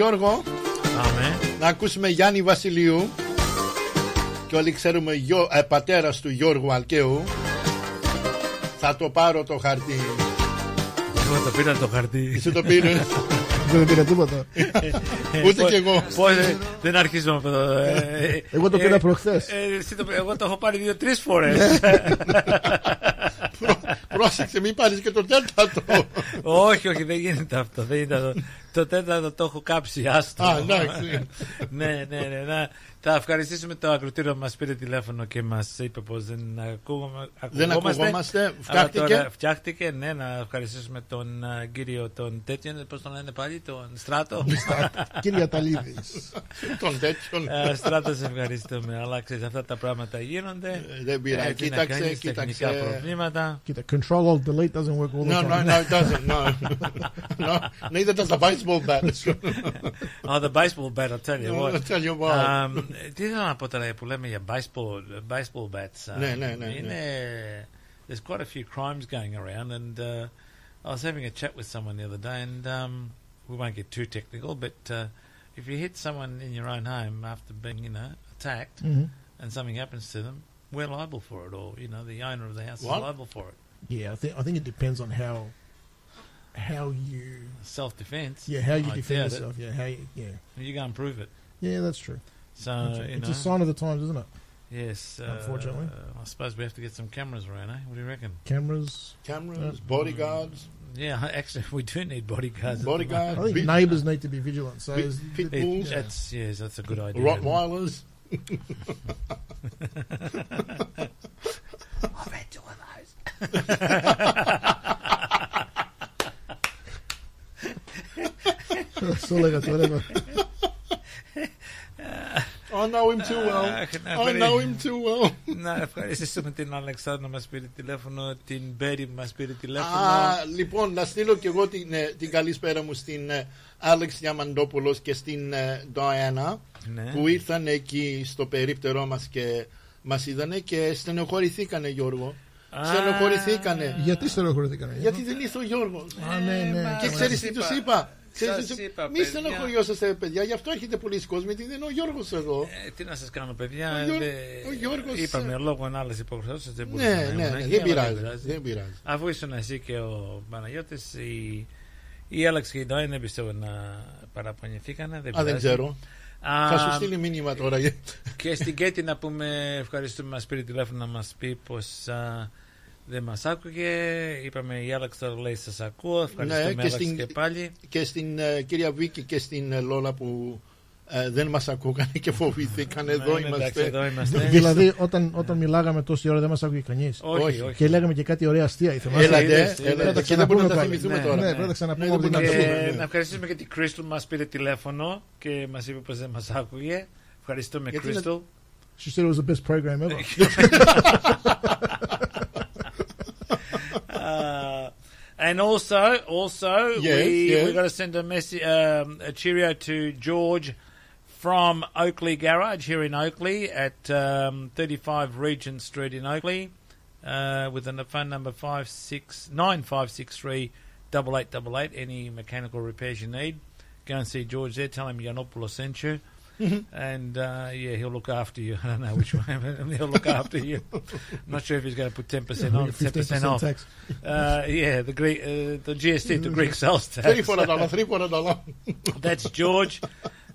Γιώργο Πάμε. να ακούσουμε Γιάννη Βασιλείου και όλοι ξέρουμε γιο, ε, πατέρας του Γιώργου Αλκαίου θα το πάρω το χαρτί Εγώ το πήρα το χαρτί. Εσύ το πήρες Δεν πήρα τίποτα. Ούτε κι εγώ. Πώς, ε, δεν αρχίζουμε από το. ε, Εγώ το ε, πήρα προχθές. ε, εσύ το- Εγώ το έχω πάρει δύο-τρεις φορές. Πρόσεξε μην πάρεις και το τέταρτο όχι, όχι, δεν γίνεται αυτό. Δεν είναι αυτό. Το τέταρτο το έχω κάψει, άστο. Α, εντάξει. ναι, ναι, ναι. Να, θα ευχαριστήσουμε το ακροτήριο που μας πήρε τηλέφωνο και μας είπε πως δεν ακούγομαι, Δεν ακουγόμαστε. Αλλά Φτιάχτηκε. τώρα φτιάχτηκε, ναι, να ευχαριστήσουμε τον α, κύριο τον τέτοιον, πώς τον λένε πάλι, τον Στράτο; Κύριε Αταλίδης. Τον τέτοιον Ε, Στράτο, σε ευχαριστούμε. Αλλά ξέρεις, αυτά τα πράγματα γίνονται. Ε, δεν πειράζει. Έτσι να Κοίταξε, κάνεις κοίταξε. τεχνικά προβλήματα. Κοίτα, control alt delete doesn't work all the No, time. no, no, it doesn't. No, no. Neither does the baseball bat. Oh, the baseball bat, I'll tell you No, what. I'll tell you what. Um, τι θέλω να πω τώρα που λέμε για baseball, baseball bats. uh, Ναι, ναι, ναι, είναι, there's quite a few crimes going around and uh, I was having a chat with someone the other day and um, we won't get too technical, but uh, if you hit someone in your own home after being, you know, attacked Mhm. and something happens to them, we're liable for it or, you know, the owner of the house What? is liable for it. Yeah, I think I think it depends on how how you Self-defense. yeah how you I defend doubt it. yourself. Yeah, how you, yeah You go and prove it. yeah that's true. So, That's right. you it's know. a sign of the times, isn't it? Yes. Uh, Unfortunately. I suppose we have to get some cameras around, eh? What do you reckon? Cameras, Cameras, bodyguards. Yeah, actually, we do need bodyguards. Bodyguards. I think Big- neighbours need to be vigilant. So Big is- pit It- bulls. That's yes, that's a good idea. Rottweilers. I've had two of those. that's all I got. Whatever. I know him too well. Αχ, να I ευχαρι- know him too well. Να ευχαριστήσουμε την Αλεξάνδρα που μας πήρε τηλέφωνο, την Μπέρι που μας πήρε τηλέφωνο. Α, λοιπόν, να στείλω και εγώ την, ε, την καλησπέρα μου στην ε, Άλεξ Διαμαντόπουλος και στην ε, Ντοένα Ναι. που ήρθαν εκεί στο περίπτερό μας και μας είδανε και στενοχωρηθήκανε Γιώργο. Α. Στενοχωρηθήκανε. Γιατί στενοχωρηθήκανε. Γιατί δεν ήρθε ο Γιώργος. Α, ναι, ναι. Και μας ξέρεις τι είπα. τους είπα; Ξέρεις Σας τι τους- είπα, Μη παιδιά. στενοχωριόσαστε παιδιά, γι' αυτό έχετε πολλοί κόσμοι, γιατί δεν είναι ο Γιώργος εδώ. Ε, τι να σας κάνω παιδιά, Ο Γιώργος- δε- ο Γιώργος, είπαμε ε, λόγω άλλες υποχρεώσεις δεν Ναι, μπορούσαμε να ναι, ήμουν ναι, εκεί, δεν αλλά πειράζει, δεν πειράζει. Αφού ήσουν εσύ και ο Παναγιώτης, η, η Άλεξ και η Ντόιν δεν πιστεύω να παραπονηθήκανε. Δεν Α, δεν πειράζει. ξέρω. Α, Θα σου στείλει μήνυμα τώρα. Και στην Κέτη να πούμε ευχαριστούμε μας πήρε τηλέφωνο να μας πει πως α, δεν μας άκουγε. Είπαμε η Άλεξ τώρα λέει σας ακούω. Ευχαριστούμε Ναι, και Άλεξ στην, και πάλι. και στην ε, κυρία Βίκη και στην ε, Λόλα που ε, δεν μας ακούγανε και φοβηθήκανε. εδώ Ναι, εντάξει, είμαστε. εδώ είμαστε. δηλαδή, όταν, όταν μιλάγαμε τόση ώρα δεν μας άκουγε κανείς. Όχι, όχι. Και λέγαμε και κάτι ωραία αστεία. η θυμάσαι. Έλατε, είδες, έλατε. είδες. Και δεν μπορούμε να τα πάλι. θυμηθούμε Ναι, τώρα. Ναι, ναι. πρέπει να ξαναπούμε Ναι, από την δεν αρχή. μπορούμε. Και ναι. να ευχαριστήσουμε και την Κρίστολ που μας πήρε τηλέφωνο και μας είπε πως δεν μας άκουγε. Ευχαριστούμε Γιατί Κρίστολ. She said it was the best program ever. Uh, and also, also, Yes, we yes. we got to send a message, um, a cheerio to George from Oakley Garage here in Oakley at um, 35 Regent Street in Oakley, uh, with a phone number five six nine five six three double eight double eight. Any mechanical repairs you need, go and see George there. Tell him Yanopoulos sent you. And uh, yeah, he'll look after you. I don't know which one. he'll look after you. I'm not sure if he's going to put ten percent yeah, on, ten percent off. Tax. Uh, yeah, the Greek, uh, the GST, the Greek sales tax. Three for a dollar. That's George.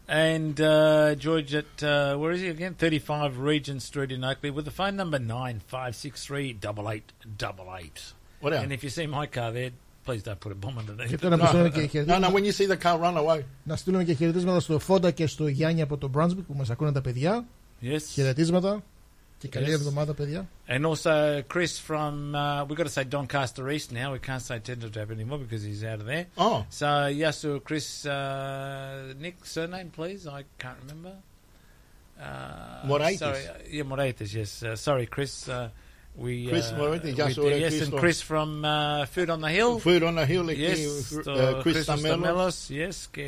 And uh, George at, uh, where is he again? 35 Regent Street in Oakley with the phone number 9563 8888. What else? And if you see my car there, please don't put a bomb Και underneath. τώρα it. που στέλνουμε και No, no, χαιρετίσματα, when you see the car run away. να στείλουμε και χαιρετίσματα στο Φόντα και στο Γιάννη από το Brunswick που μα ακούνε τα παιδιά. Yes. Χαιρετίσματα. Και καλή Yes. εβδομάδα, παιδιά. And also Chris from, uh, we've got to say Doncaster East now. We can't say Tendertrap anymore because he's out of there. Oh, So, Yasu, Chris, uh, Nick, surname, please. I can't remember. Uh, Moraitis. Sorry, uh, yeah, Moraitis, yes. Uh, sorry, Chris. Uh, we, Chris uh, Moraitis, we Yasu, did- yes, Chris and from- Chris from uh, Food on the Hill. Food on the Hill εκεί, Yes, ε, το Chris Christos Σταμέλος. Stamelos, yes, και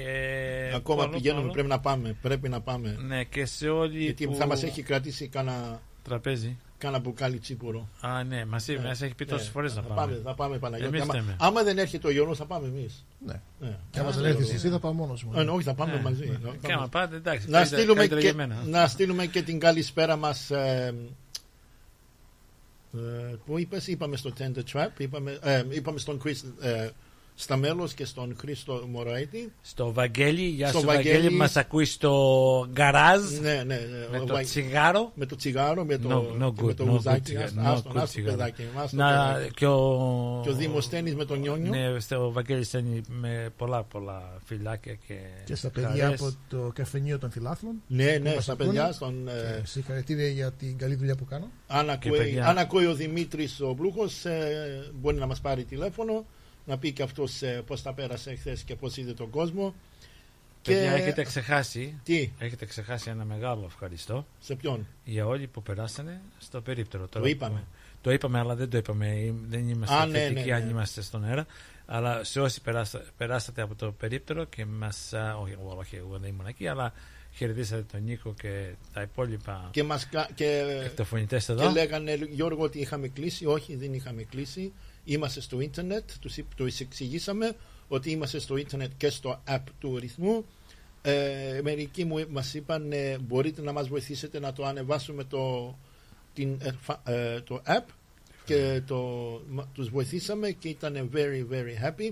Ακόμα πού άλλο, πηγαίνουμε, πού άλλο. πρέπει να πάμε. Πρέπει να πάμε. Ναι, και σε όλοι Γιατί που... θα μας έχει κρατήσει κανένα Τραπέζι. κάνα μπουκάλι τσίπουρο. Α, ναι, μας Ναι, έχει πει τόσες ναι. φορές να Θα πάμε. πάμε, θα πάμε Παναγιώτη. Εμείς Άμα, θέμε. άμα δεν έρχεται ο Γιώργος θα πάμε εμείς. Ναι. Ναι. Και άμα Α, δεν έρθεις εσύ θα πάω μόνος μου. Ε, όχι, θα πάμε Ναι. μαζί. Ναι. Θα πάμε. Και άμα πάτε, εντάξει, να, καλύτερα- στείλουμε καλύτερα και, για μένα. να στείλουμε και την καλησπέρα μας ε, ε, Πού είπες, είπαμε στο Tender Trap, είπαμε, ε, είπαμε στον Chris, ε, στα μέλος και στον Χρήστο Μωραήτη. Στο Βαγγέλη, γεια Στο σου Βαγγέλη. Βαγγέλη, μας ακούει στο γκαράζ Ναι, ναι, ναι. με Ο το Βα- τσιγάρο. Με το τσιγάρο, με το, No- no και με good, το no good ουζάκι. cigar- Άστον, no άστον, good άστον, cigar. παιδάκι. άστον, Να, παιδάκι. και ο... Και ο Δημοσθένης με τον Νιόνιο. Ναι, στο Βαγγέλη στέλνει με πολλά πολλά φιλάκια και Και στα παιδιά χαρές. από το καφενείο των φιλάθλων. Ναι, που ναι, μας στα ακούνε. παιδιά, στον, ε, Και Συγχαρητήρια για την καλή δουλειά που κάνω. Αν Και ακούει, παιδιά- αν ακούει ο Δημήτρης ο Μπλούχος ε, μπορεί να μας πάρει τηλέφωνο να πει και αυτός ε, πώς τα πέρασε χθες και πώς είδε τον κόσμο. Παιδιά, έχετε ξεχάσει, Τι; έχετε ξεχάσει ένα μεγάλο ευχαριστώ Σε ποιον; για όλοι που περάσανε στο περίπτερο. Το είπαμε. Το είπαμε, αλλά δεν το είπαμε. ε, Δεν είμαστε Α, ναι, θετικοί ναι, αν ναι. είμαστε στον αέρα. Αλλά σε όσοι περάσα- περάσατε από το περίπτερο και μας, α, όχι, εγώ, όχι, εγώ δεν ήμουν εκεί, αλλά χαιρετήσατε τον Νίκο και τα υπόλοιπα Και, μας, κα- και, εκτοφωνητές εδώ. και λέγανε Γιώργο ότι είχαμε κλείσει. Όχι, δεν είχαμε κλείσει. Είμαστε στο ίντερνετ. Τους, είπ- τους εξηγήσαμε ότι είμαστε στο ίντερνετ και στο app του ρυθμού. Ε, μερικοί μου μας είπαν ε, μπορείτε να μας βοηθήσετε να το ανεβάσουμε το, την, ε, φα- ε, το app και το, μα- τους βοηθήσαμε και ήταν very very happy.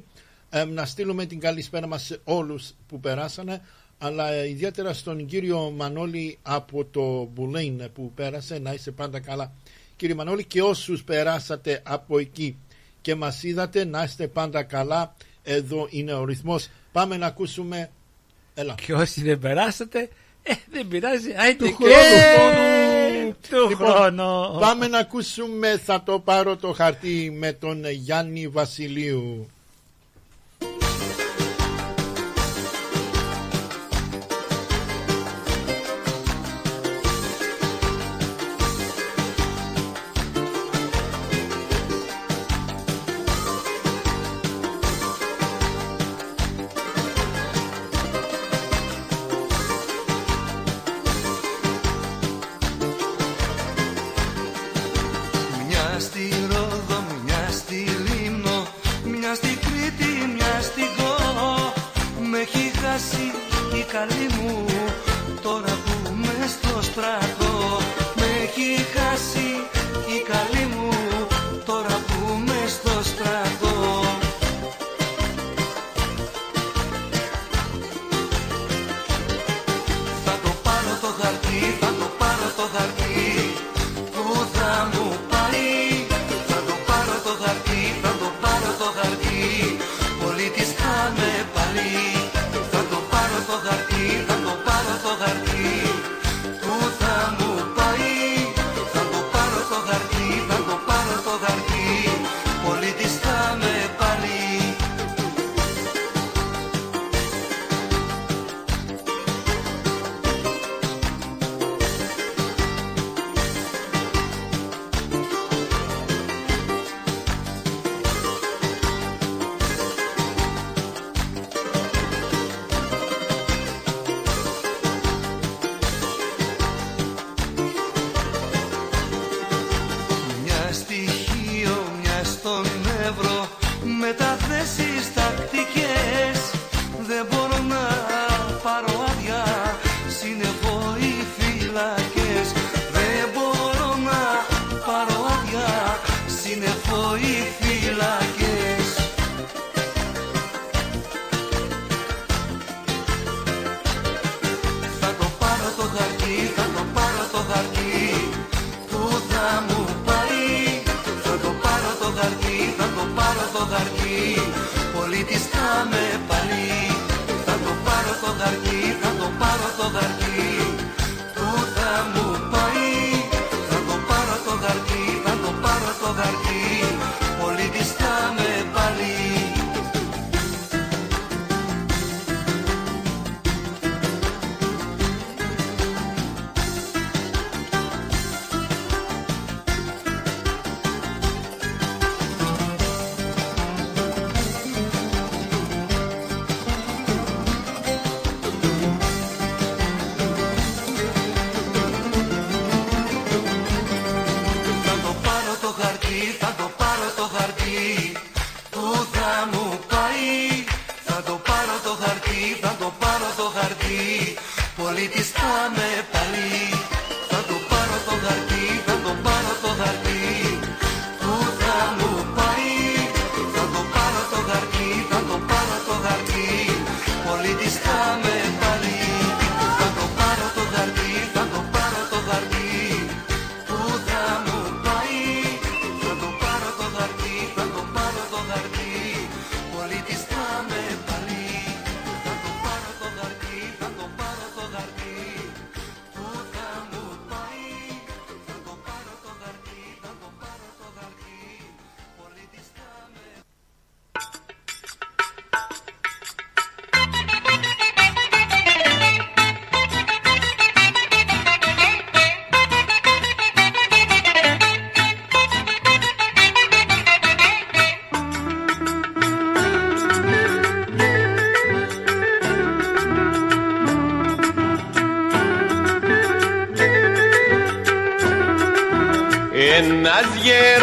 Ε, να στείλουμε την καλησπέρα μας σε όλους που περάσανε αλλά ε, ιδιαίτερα στον κύριο Μανώλη από το Μπουλέιν που πέρασε να είσαι πάντα καλά κύριε Μανώλη και όσους περάσατε από εκεί και μας είδατε να είστε πάντα καλά εδώ είναι ο ρυθμός πάμε να ακούσουμε Έλα. Και όσοι δεν περάσατε, ε, δεν πειράζει. Άιτε Του και χρόνου. του Λοιπόν, χρόνου. Πάμε να ακούσουμε θα το πάρω το χαρτί με τον Γιάννη Βασιλείου.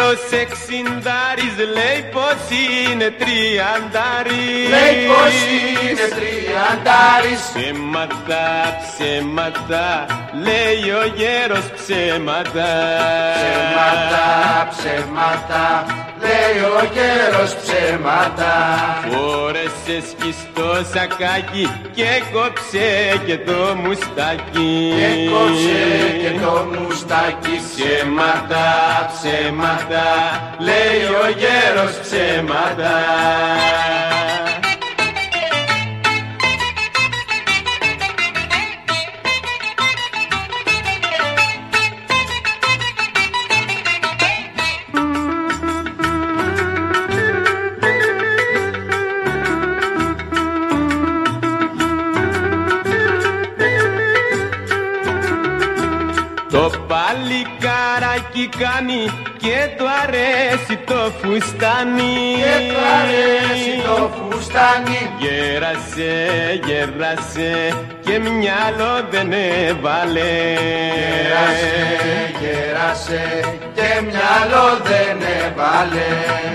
Γέρος εξιντάρης λέει πως είναι τριαντάρης Λέει πως είναι τριαντάρης. Ψέματα, ψέματα, λέει ο γέρος ψέματα Ψέματα, ψέματα, λέει ο καιρός ψέματα. Φόρεσε σκιστό σακάκι και κόψε και το μουστάκι Και κόψε και το μουστάκι Ψέματα, ψέματα, λέει ο γέρος ψέματα κάνει και το αρέσει το φουστάνι Και του αρέσει το φουστάνι. Γέρασε, γέρασε και μυαλό δεν έβαλε Γέρασε, γέρασε και μυαλό δεν έβαλε.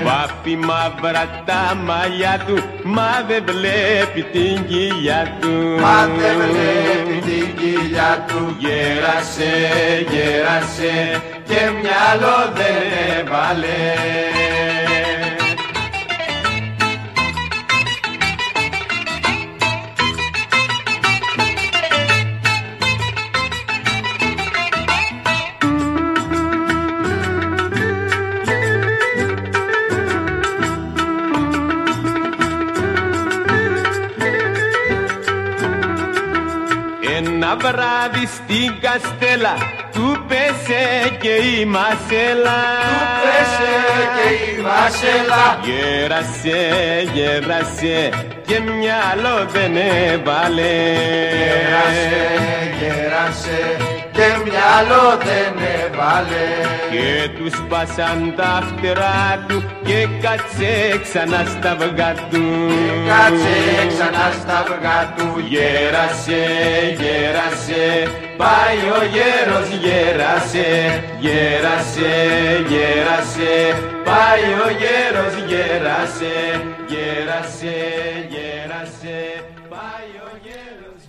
Βάπει μαύρα τα μαλλιά του μα δεν βλέπει την κοιλιά του Μα δεν βλέπει την κοιλιά του. Γέρασε, γέρασε και μυαλό δεν έβαλε Ένα βράδυ στην καστέλα του πέσε και η μασέλα. Του πέσε και η μασέλα. Γέρασε, γέρασε και μυαλό δεν έβαλε. Γέρασε, γέρασε και μυαλό δεν έβαλε. Και τους σπάσαν τα φτερά του και κάτσε ξανά στα αυγά του Κάτσε ξανά στα αυγά του. Γέρασε, γέρασε, πάει ο γέρος γέρασε, γέρασε, γέρασε, πάει ο γέρος γέρασε, γέρασε, γέρασε, πάει ο γέρος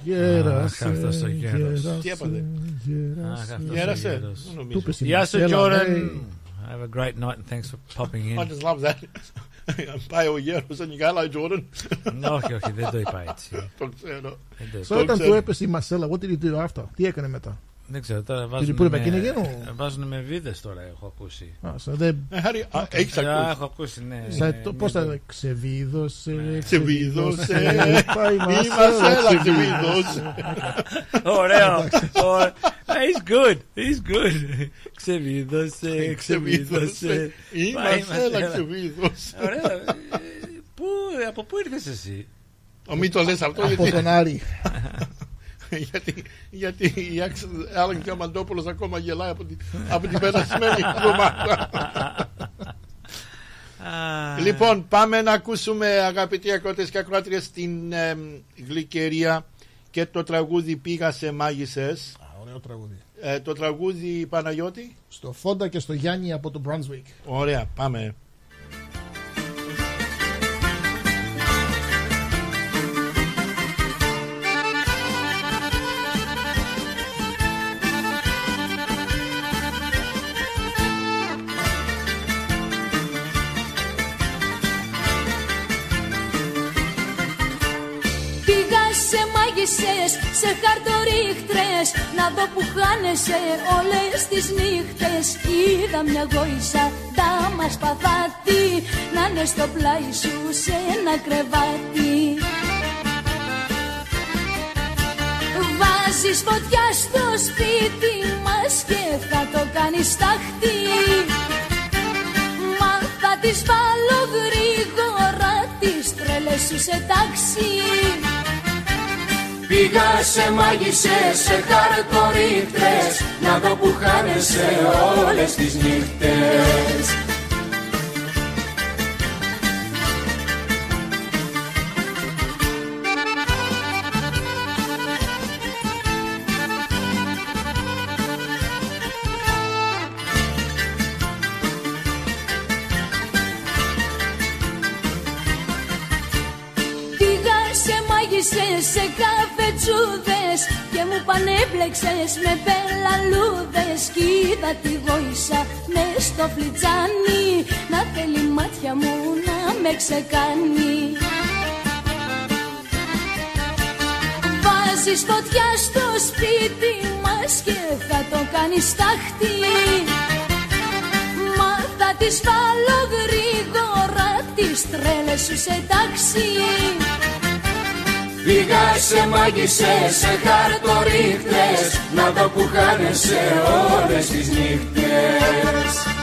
Γέρασε, Αχ, αυτός ο γέρος. γέρασε, Τι έπαθε; γέρασε. Αχ, αυτός ο Γέρασε. γέρος. Δεν νομίζω. Του είπες η Γεια σου, Μαρσέλα, Jordan. λέει. Have a great night and thanks for popping in. I just love that. Πάει ο γέρος and you go, hello Jordan. όχι, όχι, δεν το είπα έτσι. Το ξέρω. Δεν το είπα. So, όταν ξέρω. του έπεσε η Μαρσέλα, what did he do after? Τι έκανε μετά; Δεν ξέρω, τώρα Την βάζουν πούνε με, εκείνη γένο; βάζουν με βίδες τώρα, έχω ακούσει. Α, so δεν- Ε, Χάρη, α, έχεις Α, ακούσει. έχω ακούσει, ναι. Σαν ναι, το- ναι, Πώς θα το- λέει, ξεβίδωσε, Ξεβίδωσε. Πάει η Η Μαρσέλα, Μαρσέλα ξεβίδωσε. ξεβίδωσε. Ωραίο. Ωραίο. He's good. He's good. Ξεβίδωσε, ξεβίδωσε. Η Πάει Μαρσέλα ξεβίδωσε. Ωραίο. Ε, Πού, από πού ήρθες εσύ; Ο μην το λες αυτό Από γιατί, τον Άρη. γιατί, γιατί η Άλεξ Διαμαντόπουλος ακόμα γελάει από την, από την περασμένη εβδομάδα. λοιπόν, πάμε να ακούσουμε αγαπητοί ακρότες και ακροάτριες την ε, γλυκερία και το τραγούδι «Πήγα σε μάγισσες». Α, Ωραίο τραγούδι. Ε, το τραγούδι Παναγιώτη. Στο Φόντα και στο Γιάννη από το Brunswick. Ωραία, πάμε. Μάγισσες σε χαρτορίχτρες. Να δω που χάνεσαι όλες τις νύχτες. Είδα μια γόησα τα μας παθάτη Να είναι στο πλάι σου σε ένα κρεβάτι. Βάζεις φωτιά στο σπίτι μας και θα το κάνεις τάχτη. Μα θα τις βάλω γρήγορα τις τρέλες σου σε τάξη Πήγα σε μάγισσες, σε χαρτορίχτρες Να δω που χάνεσαι όλες τις νύχτες καφετσούδες Και μου πανέπλεξες με πελαλούδες. Κι είδα τη γόησα μες στο φλιτζάνι Να θέλει μάτια μου να με ξεκάνει. Βάζεις φωτιά στο σπίτι μας Και θα το κάνεις τάχτη Μα θα τις βάλω γρήγορα τις τρέλες σου σε τάξη Πήγα σε μάγισσες, σε χαρτορίχτες. Να δω που χάνεσαι όλες τις νύχτες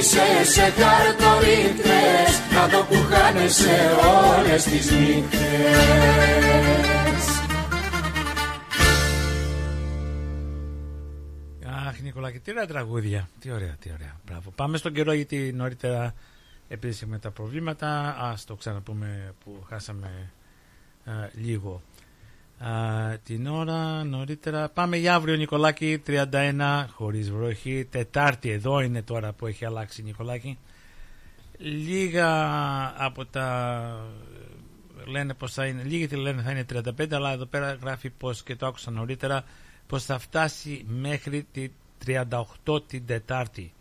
σε μάγισσες, σε χαρτορίχτες Να δω που χάνεσαι όλες τις νύχτες Αχ, Νικολάκη, τι ωραία τραγούδια. Τι ωραία, τι ωραία. Μπράβο. Πάμε στον καιρό γιατί νωρίτερα επειδή με τα προβλήματα, ας το ξαναπούμε που χάσαμε α, λίγο. Α, την ώρα νωρίτερα, πάμε για αύριο Νικολάκη, 31 χωρίς βροχή, Τετάρτη εδώ είναι τώρα που έχει αλλάξει Νικολάκη. Λίγα από τα λένε πως θα είναι, λίγοι τι λένε θα είναι 35 αλλά εδώ πέρα γράφει πως και το άκουσα νωρίτερα πως θα φτάσει μέχρι τη 38 την Τετάρτη.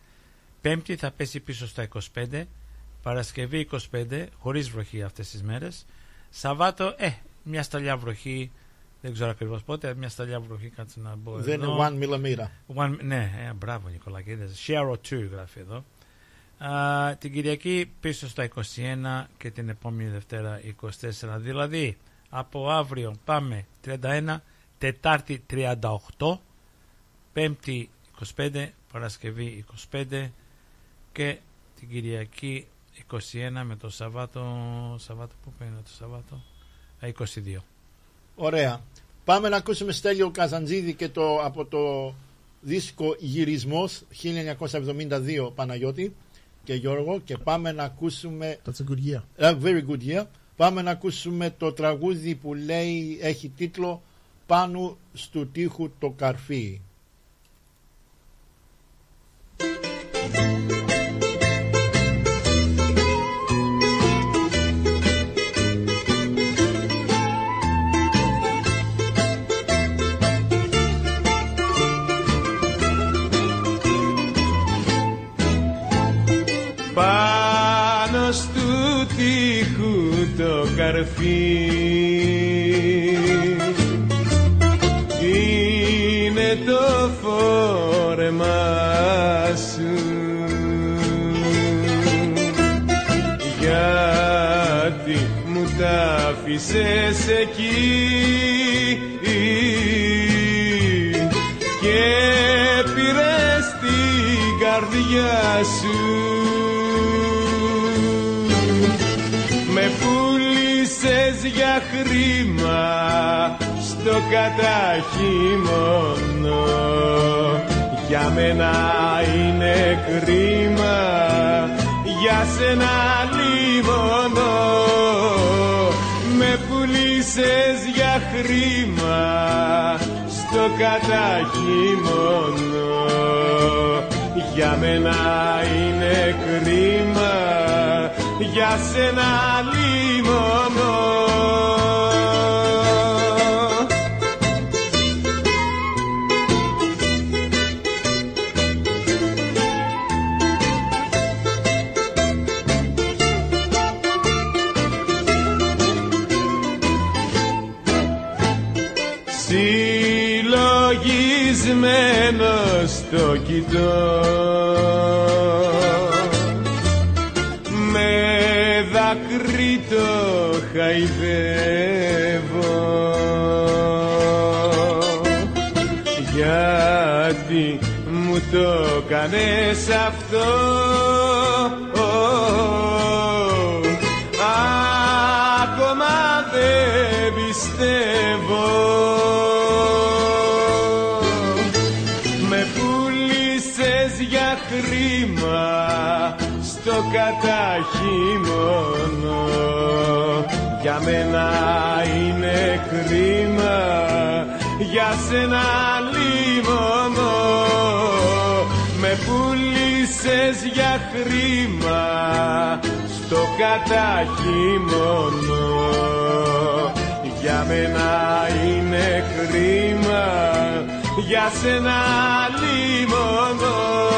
Πέμπτη θα πέσει πίσω στα 25, Παρασκευή 25, χωρίς βροχή αυτές τις μέρες. Σαββάτο, ε, μια σταλιά βροχή, δεν ξέρω ακριβώς πότε, μια σταλιά βροχή, κάτσε να μπω Δεν εδώ. είναι one millimeter. One, ναι, ε, μπράβο Νικολάκη, είδες. Share or two γράφει εδώ. Α, την Κυριακή πίσω στα 21 και την επόμενη Δευτέρα 24. Δηλαδή από αύριο πάμε 31, Τετάρτη 38, Πέμπτη 25, Παρασκευή 25 και την Κυριακή 21 με το Σαββάτο. Σαββάτο πού παίρνει το Σαββάτο; Α, 22. Ωραία. Πάμε να ακούσουμε Στέλιο Καζαντζίδη και το, από το δίσκο Γυρισμός 1972 Παναγιώτη και Γιώργο και πάμε να ακούσουμε Τα τσεκουργία. A very good year. Πάμε να ακούσουμε το τραγούδι που λέει, έχει τίτλο «Πάνω στου τείχου το καρφί». Άφησες εκεί. Και πήρες την καρδιά σου. Με πούλησες για χρήμα στο καταχύμωνο για μένα είναι κρίμα για σένα λίμωνο. με πουλήσες για χρήμα στο καταχύμωνο για μένα είναι κρίμα για σένα λίμωνο το κάνες αυτό. Ακόμα δεν πιστεύω. Με πουλήσες για χρήμα στο καταχύμωνο για μένα είναι κρίμα για σένα πουλήσες για χρήμα στο καταχύμωνο για μένα είναι κρίμα για σένα λίμωνο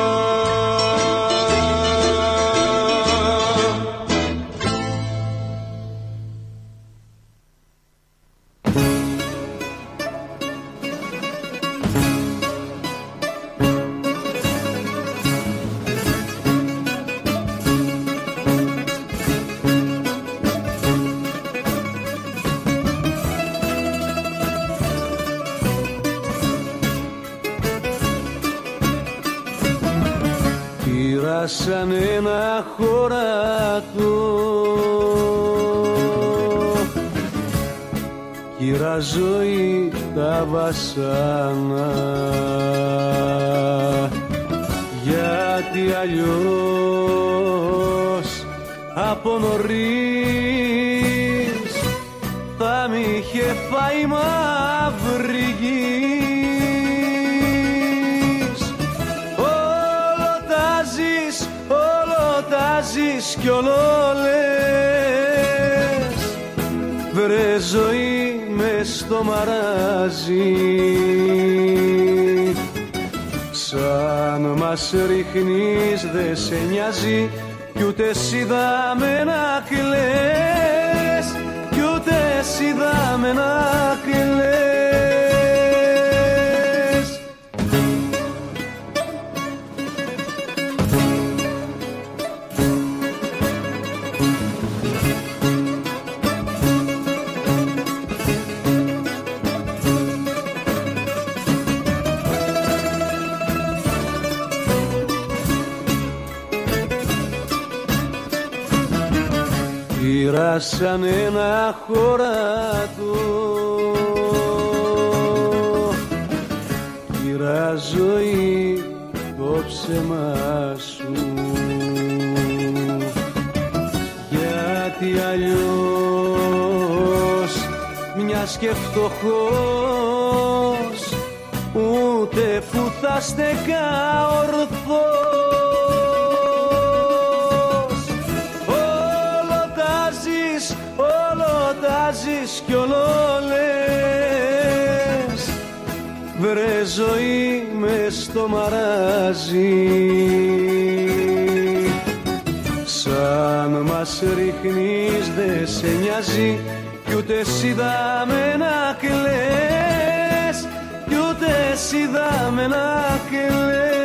Πήρα σαν ένα χωρατό. Κύρα ζωή τα βασάνα. Γιατί αλλιώς από νωρίς θα μ' είχε φάει κι όλο λες Βρε ζωή μες στο μαράζι. Σαν μας ρίχνεις δε σε νοιάζει κι ούτε εσύ δάμε να κλαις κι ούτε εσύ δάμε να κλαις Πήρα σαν ένα χωρατό Κύρα ζωή το ψέμα σου Γιατί αλλιώς μιας και φτωχός ούτε που θα στεκά ορθός Βρε ζωή μες στο μαράζι Σαν μας ρίχνεις δε σε νοιάζει κι ούτε εσύ δάμε να κλαις κι ούτε εσύ δάμε να κλαις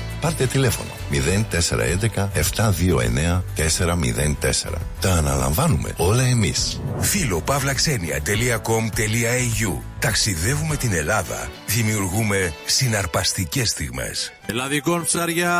Πάρτε τηλέφωνο 0411 729 404. Τα αναλαμβάνουμε όλα εμείς. Φίλο παύλαξενια.com.au Ταξιδεύουμε την Ελλάδα. Δημιουργούμε συναρπαστικές στιγμές. Ελλαδικών ψάρια.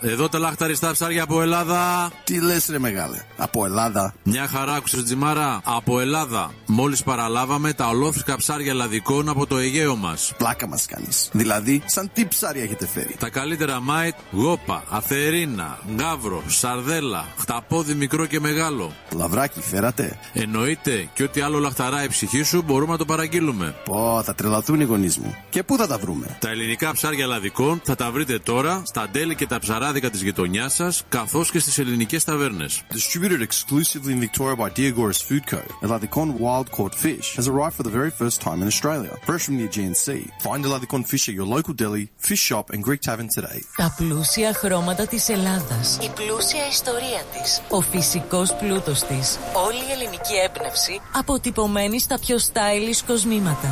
Εδώ τα λαχταριστά ψάρια από Ελλάδα. Τι λες, ρε μεγάλε; Από Ελλάδα. Μια χαρά, άκουσες Τζιμάρα. Από Ελλάδα. Μόλις παραλάβαμε τα ολόφρυκα ψάρια ελλαδικών από το Αιγαίο μας. Πλάκα μας κάνεις. Δηλαδή, σαν τι ψάρια έχετε φέρει; Τα καλύτερα mate, γόπα, αθερίνα, γαύρο, σαρδέλα, χταπόδι μικρό και μεγάλο. Λαβράκι, φέρατε; Εννοείται και ό,τι άλλο λαχταρά η ψυχή σου μπορούμε να το παραγγείλουμε. Πω, θα τρελαθούν οι γονείς μου. Και πού θα τα βρούμε; Τα ελληνικά ψάρια ελλαδικών θα τα βρείτε τώρα στα deli και τα ψαράδικα της γειτονιάς σας, καθώς και στις ελληνικές ταβέρνες. Distributed exclusively in Victoria by Diagoras Food Co. Eladicon wild caught fish has arrived for the very first time in Australia, fresh from the Aegean Sea. Find Eladicon fish at your local deli, fish shop, and Greek tavern today. Τα πλούσια χρώματα της Ελλάδας. Η πλούσια ιστορία της. Ο φυσικός πλούτος της. Όλη η ελληνική έμπνευση αποτυπωμένη στα πιο stylish κοσμήματα.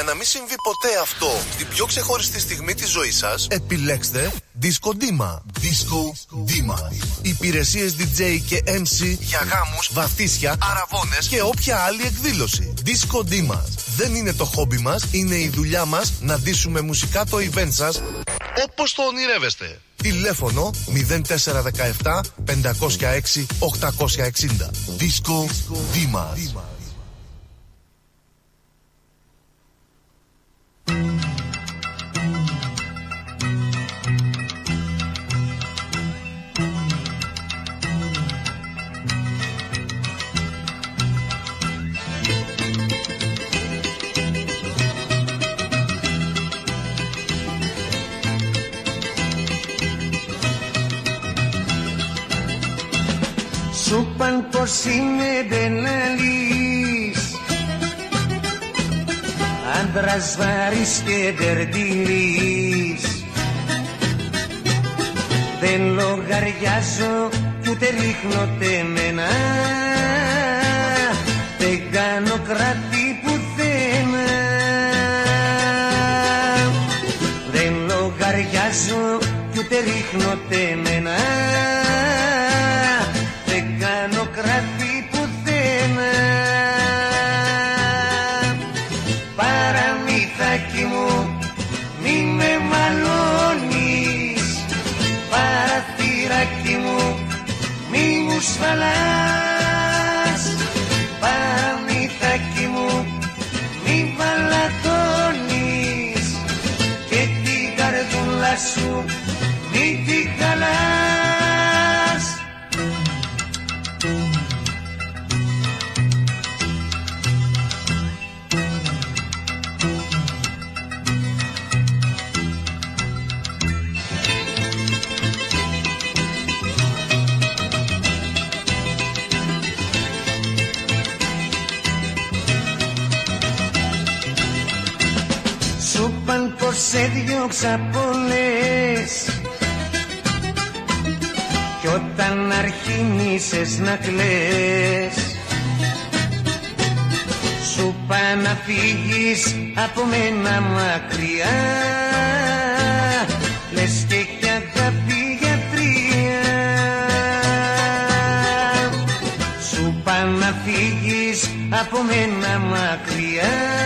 Για να μην συμβεί ποτέ αυτό στην πιο ξεχωριστή στιγμή της ζωής σας, επιλέξτε Disco Dima. Disco Dima. Υπηρεσίες DJ και MC για γάμους, βαφτίσια, αραβώνες και όποια άλλη εκδήλωση. Disco Dima. Δεν είναι το χόμπι μας, είναι η δουλειά μας να δείσουμε μουσικά το event σας όπως το ονειρεύεστε. Τηλέφωνο 0417 506 860. Disco Dima. Σου παν πως είναι μπεναλής Άντρας βαρύς και τερτήρης Δεν λογαριάζω κι ούτε ρίχνω τεμένα. Δεν κάνω κράτη πουθενά Δεν λογαριάζω κι ούτε ρίχνω τεμένα σε διώξα πολλές Κι όταν αρχίνησες να κλαις Σου πά να φύγεις από μένα μακριά. Λες και κι αγάπη γιατρία. Σου πά να φύγεις από μένα μακριά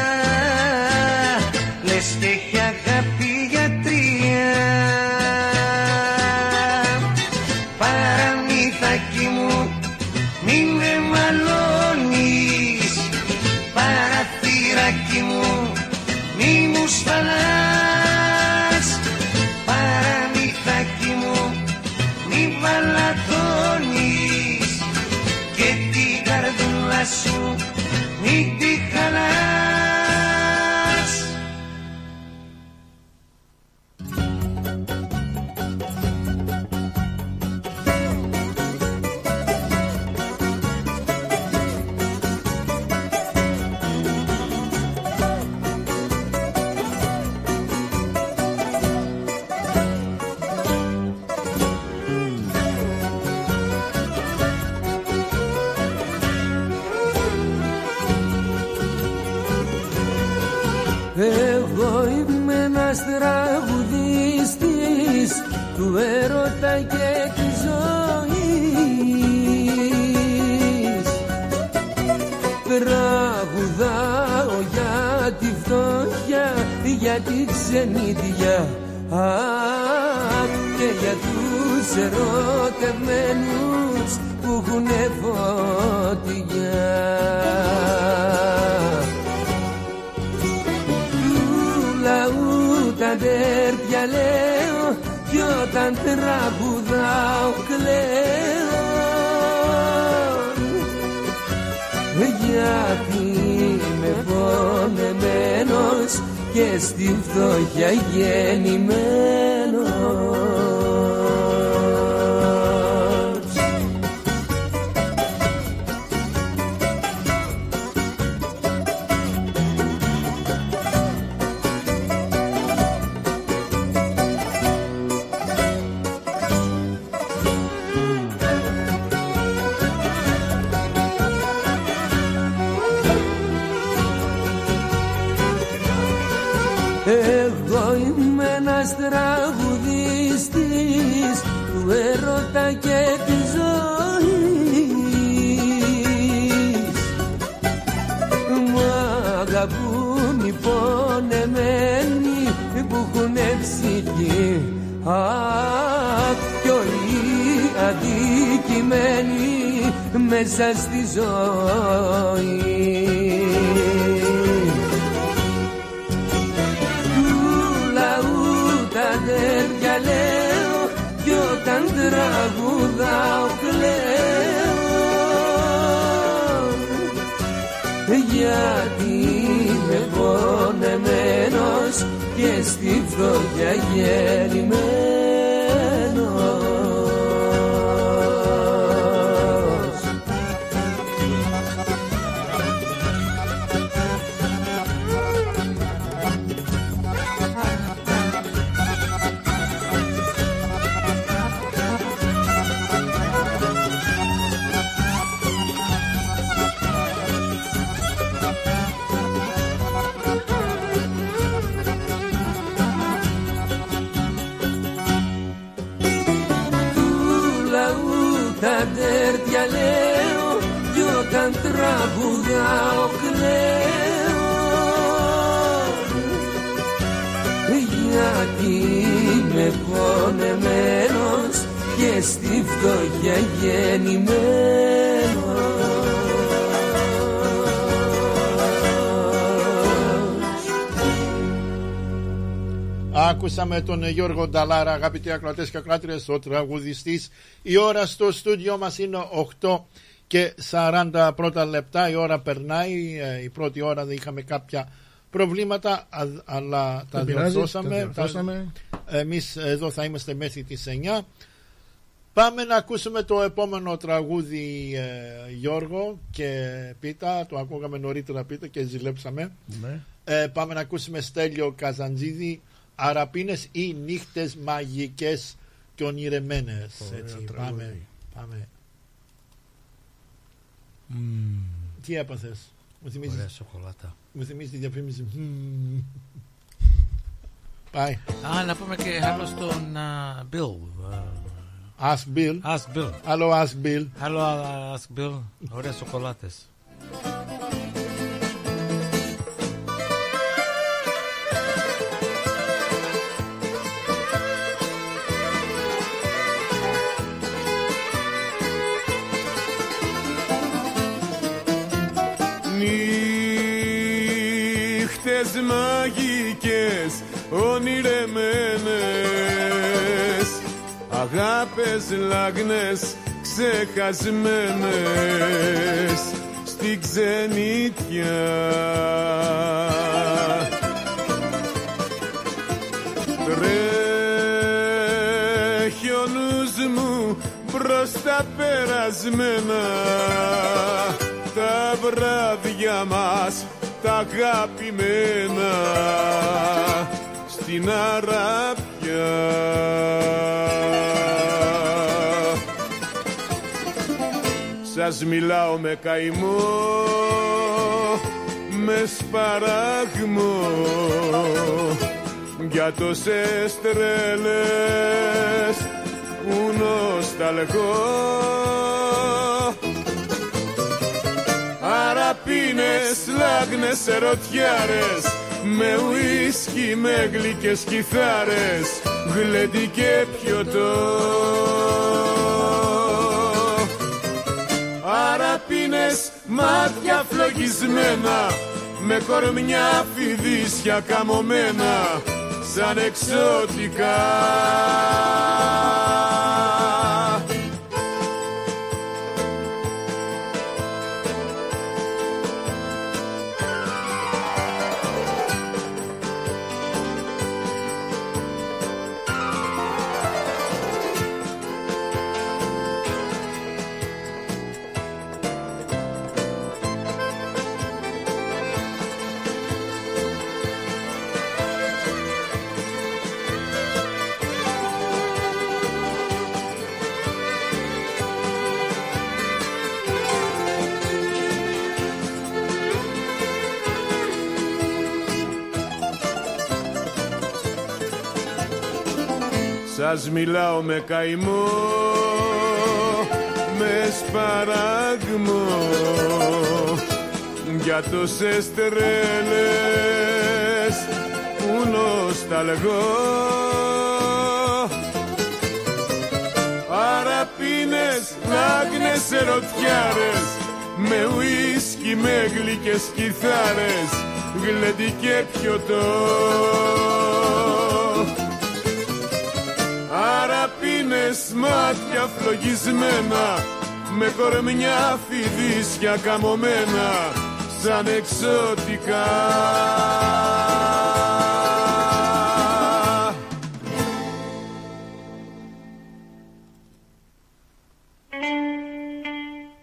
όλοι αδικημένοι μέσα στη ζωή. Του λαού τα αδέρφια λέω κι όταν τραγουδάω κλαίω. Γιατί είμαι πονεμένος και στη φτώχεια γεννημένος τραγουδάω κλαίω γιατί είμαι πονεμένος και στη φτώχεια γεννημένος. Άκουσαμε τον Γιώργο Νταλάρα, αγαπητοί ακροατές και ακροάτριες, ο τραγουδιστής. Η ώρα στο στούντιο μας είναι 8 και 40 πρώτα λεπτά. Η ώρα περνάει. Ε, Η πρώτη ώρα δεν είχαμε κάποια προβλήματα, α- αλλά τα Δεν πειράζει, διορθώσαμε. τα διορθώσαμε. Τα- Εμείς εδώ θα είμαστε μέχρι τις 9. Πάμε να ακούσουμε το επόμενο τραγούδι ε, Γιώργο και Πίτα. Το ακούγαμε νωρίτερα Πίτα και ζηλέψαμε. Ναι. Ε, πάμε να ακούσουμε Στέλιο Καζαντζίδη Αραπίνες ή νύχτες μαγικές και ονειρεμένες Ωραίο Έτσι, τραγούδι. πάμε, πάμε. Τι έπαθες; Μου θυμίζει, Ωραία σοκολάτα. μου θυμίζεις τη διαφήμιση. Μμμ. Πάει. Α, να πούμε και άλλο στον α, Bill. Ask Bill. Ask Bill. Άλλο Ask Bill. Άλλο α, Ask Bill. Ωραίες σοκολάτες. Μαγικές ονειρεμένες Αγάπες λαγνές ξεχασμένες Στη ξενιτιά. Τρέχει ο νους μου προς τα περασμένα τα βράδια μας τα αγαπημένα στην Αράπια. Σας μιλάω με καημό με σπαράγμο για τόσες τρέλες που νοσταλγώ Αραπίνες, λάγνες, ερωτιάρες Με ουίσκι, με γλυκές κιθάρες Γλέντι και πιωτό. Αραπίνες, μάτια φλογισμένα Με κορμιά φιδίσια καμωμένα Σαν εξώτικα Σας μιλάω με καημό με σπαράγμο. Για τόσες τρέλες που νοσταλγώ. Αραπίνες, λάγνες, ερωτιάρες με ουίσκι, με γλυκές κιθάρες γλέντι και πιωτό μάτια φλογισμένα με κορμιά φιδίσια καμωμένα σαν εξώτικα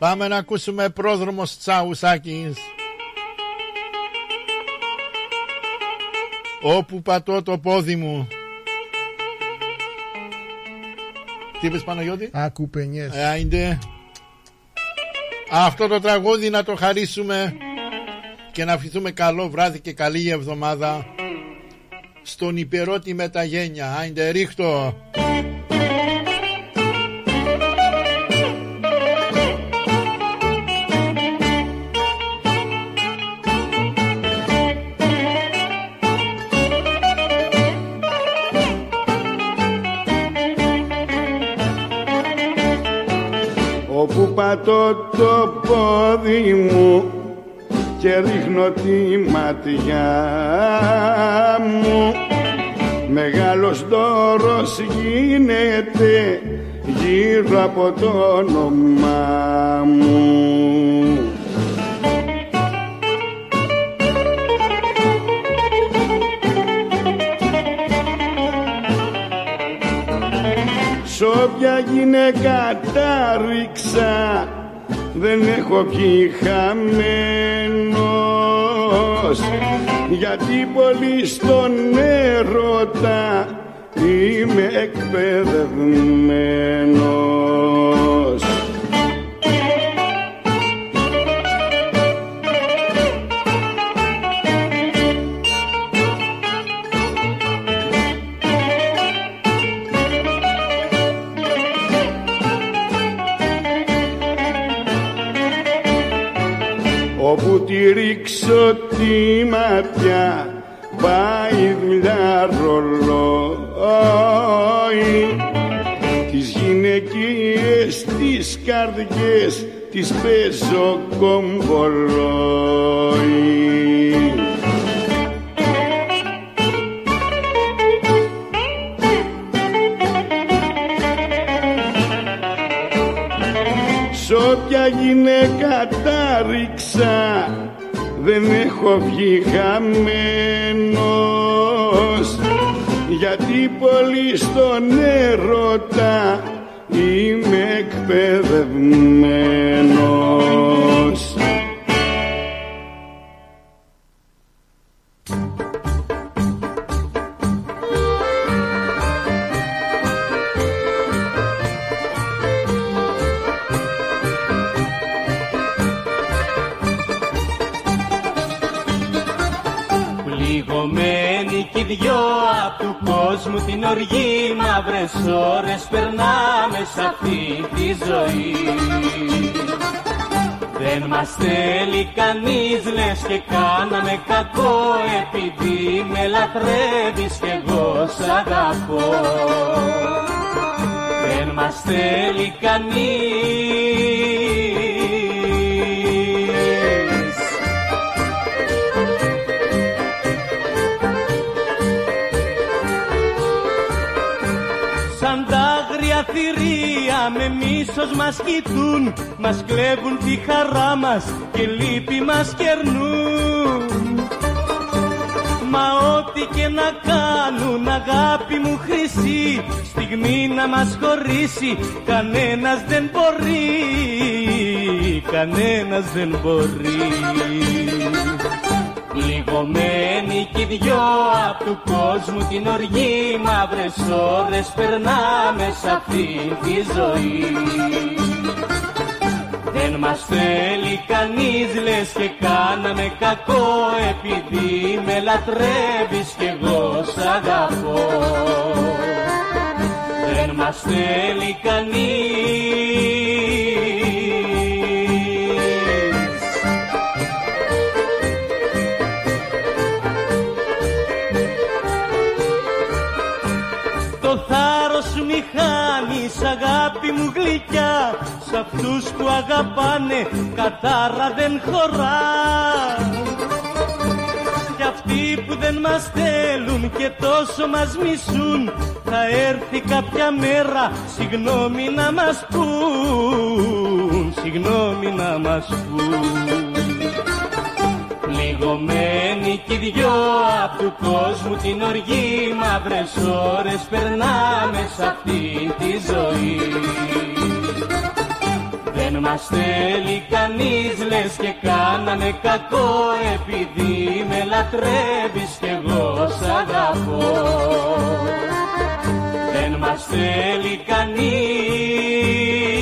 Πάμε να ακούσουμε πρόδρομος Τσαουσάκης. Όπου πατώ το πόδι μου. Τι είπες Παναγιώτη; Ακουπενιές. Ε, άιντε. Αυτό το τραγούδι να το χαρίσουμε και να αφηθούμε καλό βράδυ και καλή εβδομάδα στον υπερώτη με τα γένια. Άιντε ρίχτω. Όπου πατώ το πόδι μου και ρίχνω τη ματιά μου. Μεγάλος δώρος γίνεται γύρω από το όνομά μου όποια γυναίκα τα ρίξα δεν έχω πιει χαμένος. Γιατί πολύ στον έρωτα είμαι εκπαιδευμένος τη ρίξω τη ματιά πάει δουλειά ρολόι. Τις γυναικείες τις καρδιές τις παίζω κομπολόι Σ' όποια γυναίκα τα ρίξα δεν έχω βγει χαμένος γιατί πολύ στον έρωτα είμαι εκπαιδευμένος απ' του κόσμου την οργή μαύρες ώρες περνάμε σ' αυτή τη ζωή. Δεν μας θέλει κανείς λες και κάναμε κακό επειδή με λατρεύεις κι εγώ σ' αγαπώ. Δεν μας θέλει κανείς με μίσος μας κοιτούν Μας κλέβουν τη χαρά μας και λύπη μας κερνούν. Μα ό,τι και να κάνουν αγάπη μου χρυσή Στιγμή να μας χωρίσει κανένας δεν μπορεί Κανένας δεν μπορεί Πληγωμένοι κι οι δυο απ' του κόσμου την οργή μαύρες ώρες περνάμε σ' αυτή τη ζωή. Δεν μας θέλει κανείς λες και κάναμε κακό επειδή με λατρεύεις κι εγώ σ' αγαπώ. Δεν μας θέλει κανείς αγάπη μου γλυκιά Σ' αυτούς που αγαπάνε κατάρα δεν χωράς. Κι αυτοί που δεν μας θέλουν και τόσο μας μισούν Θα έρθει κάποια μέρα συγγνώμη να μας πούν Συγγνώμη να μας πούν Πληγωμένοι κι οι δυο απ' του κόσμου την οργή μαύρες ώρες περνάμε σ' αυτή τη ζωή. Δεν μας θέλει κανείς λες και κάναμε κακό επειδή με λατρεύεις κι εγώ σ' αγαπώ. Δεν μας θέλει κανείς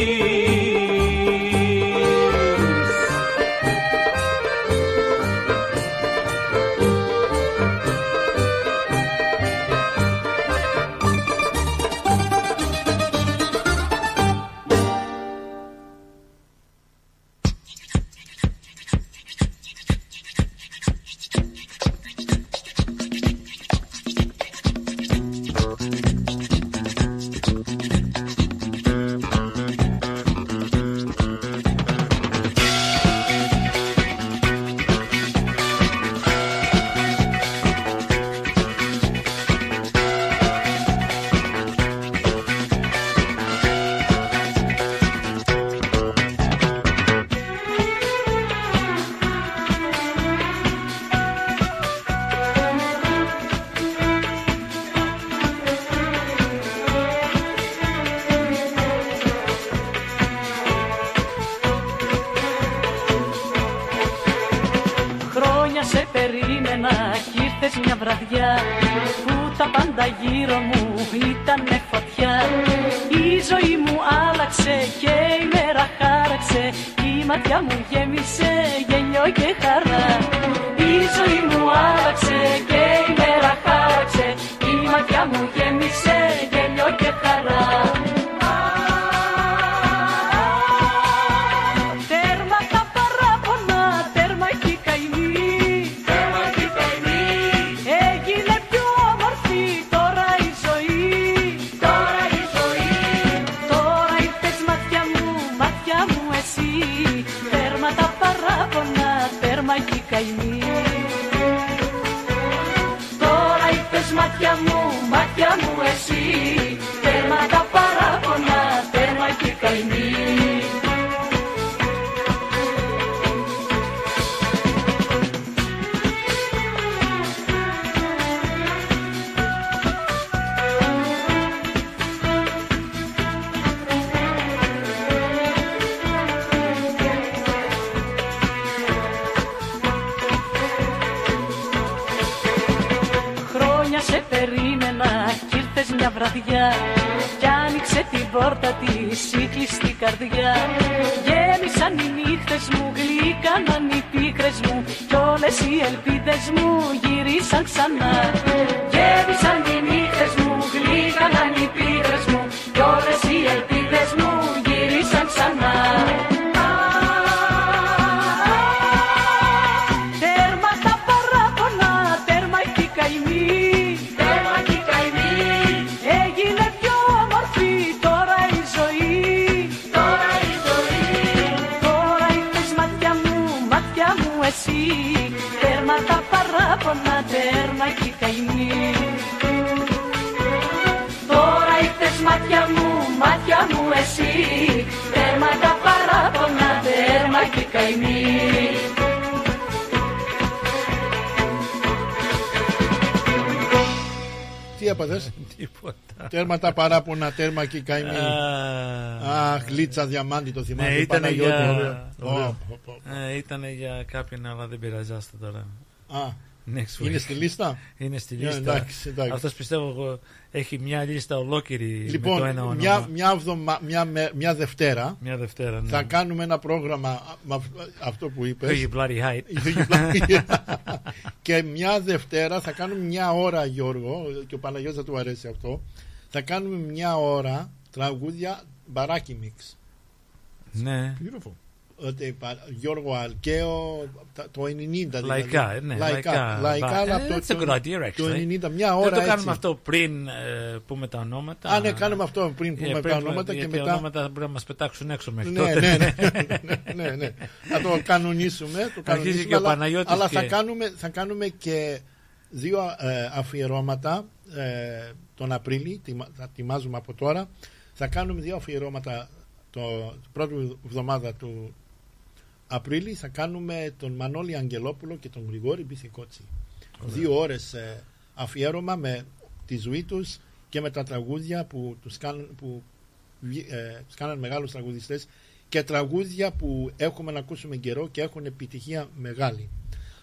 παράπονα, τέρμα και η καημή Τώρα ήρθες μάτια μου, μάτια μου εσύ Τέρμα τα παράπονα, τέρμα και η καημή Τι έπαθες; Τίποτα. Τέρμα τα παράπονα, τέρμα και η καημή. Α. Αχ, γλίτσα διαμάντη το θυμάμαι. Ναι, ήταν Παναγιώτη. για... Ωραίο. Ω, ω, ω. Ε, ήταν για κάποιον, αλλά δεν πειραζάστε τώρα. Α, Next week. είναι στη λίστα; Είναι στη Ναι, λίστα. εντάξει, εντάξει. Αυτός πιστεύω εγώ έχει μια λίστα ολόκληρη με το Λοιπόν, ένα όνομα. μια, μια, εβδομα- μια, με- μια Δευτέρα Μια Δευτέρα, ναι. θα κάνουμε ένα πρόγραμμα με αυ- αυτό που είπες. You bloody hate. You bloody- και μια Δευτέρα θα κάνουμε μια ώρα Γιώργο και ο Παναγιώτης θα του αρέσει αυτό θα κάνουμε μια ώρα τραγούδια μπαράκι μίξ Ναι. ότι, πα- Γιώργο Αλκαίο τα- το 90 δηλαδή. Λαϊκά, ε, ναι, λαϊκά. λαϊκά αλλά Ε, από το, that's a good idea, το actually. 90 μια Δεν ώρα το κάνουμε έτσι. αυτό πριν ε, πούμε τα ονόματα. Α, ναι, κάνουμε αυτό πριν πούμε Ε, τα πρέπει- ονόματα και γιατί μετά- Τα ονόματα μπορεί να μας πετάξουν έξω μέχρι ναι, τότε. ναι, ναι, ναι, ναι, ναι. Θα το κανονίσουμε. Το κανονίσουμε και ο αλλά, Παναγιώτης αλλά και- θα, κάνουμε, θα κάνουμε και δύο ε, αφιερώματα ε, τον Απρίλη, τιμα- θα ετοιμάζουμε από τώρα. Θα κάνουμε δύο αφιερώματα το την πρώτη εβδομάδα του Απρίλη. Θα κάνουμε τον Μανώλη Αγγελόπουλο και τον Γρηγόρη Μπιθικότσι. Δύο ώρες ε, αφιέρωμα με τη ζωή τους και με τα τραγούδια που τους κάνουν, που βγη- ε, τους κάναν μεγάλους τραγουδιστές και τραγούδια που έχουμε να ακούσουμε καιρό και έχουν επιτυχία μεγάλη.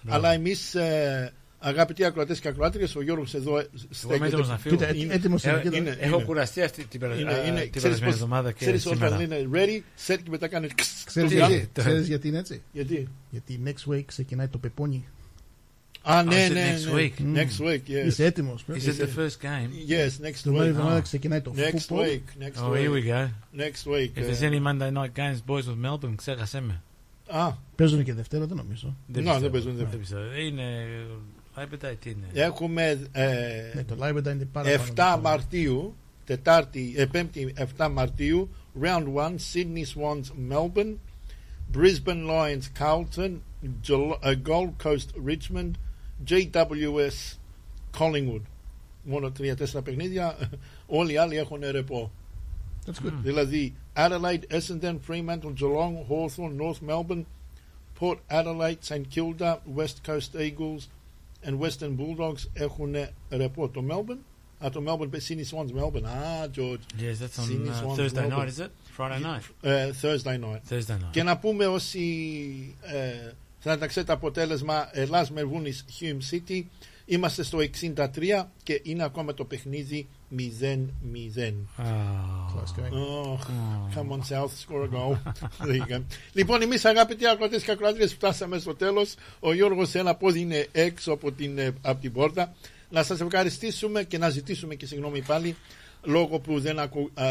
Μπράβο. Αλλά εμείς ε, αγαπητοί ακροατές και ακροάτριες ο Γιώργος εδώ ε, Εγώ είμαι έτοιμος να φύγω. Είναι- έτοιμος είναι, Ε, κοίτα. είναι- Έχω είναι. κουραστεί αυτή την περα- Είναι- α, είναι- την ξέρεις περασμένη πώς- εβδομάδα και ξέρεις σήμερα. όταν είναι ready, set και μετά κάνει Ξέρεις, Τι, γιατί, το- ξέρεις γιατί είναι έτσι; Γιατί; Γιατί next week ξεκινάει το πεπόνι. Α, is ναι, it ναι, next ναι. week? Next week, yes. Είσαι έτοιμος. Is it the first game? Yes, next Την άλλη week. εβδομάδα Ah. ξεκινάει το Next football. week, next Oh, here we week. go. Next week. If ε. there's any Monday night games, boys with Melbourne, ξέχασέ με. Α, Παίζουν και Δευτέρα, δεν νομίζω. Ναι, πιστεύω. δεν παίζουν Δευτέρα. Δεν πιστεύω. Είναι... Live τι είναι. έχουμε ε, Ναι, το live μετά είναι πάρα 7 πάνω. Μαρτίου, Τετάρτη, ε, Πέμπτη 7 Μαρτίου, Round 1, Sydney Swans Melbourne, Brisbane Lions Carlton, Gel- ε, Gold Coast Richmond, GWS Collingwood. Μόνο τρία-τέσσερα παιχνίδια, όλοι οι άλλοι έχουν ρεπό. That's good. Δηλαδή Adelaide, Essendon, Fremantle, Geelong, Hawthorn, North Melbourne, Port Adelaide, St Kilda, West Coast Eagles and Western Bulldogs έχουν ρεπό. Το Melbourne, α, το Melbourne, Sydney Swans Melbourne. Α, George. Yes, that's on Sydney uh, Swans Thursday Melbourne. night, is it? Friday night. Ε, Thursday night. Thursday night. Και να πούμε όσοι ε, θα τα ξέρετε αποτέλεσμα Ελλάς Μερβούνης Hume City είμαστε στο 63 και είναι ακόμα το παιχνίδι 0-0. Oh. Close game. Oh, come on South, score a goal. There you go. λοιπόν, εμείς αγαπητοί ακροτές και ακροάτριες φτάσαμε στο τέλος. Ο Γιώργος ένα πόδι είναι έξω από την, ε, από την πόρτα. Να σας ευχαριστήσουμε και να ζητήσουμε και συγγνώμη πάλι λόγω που δεν, ακου, ε,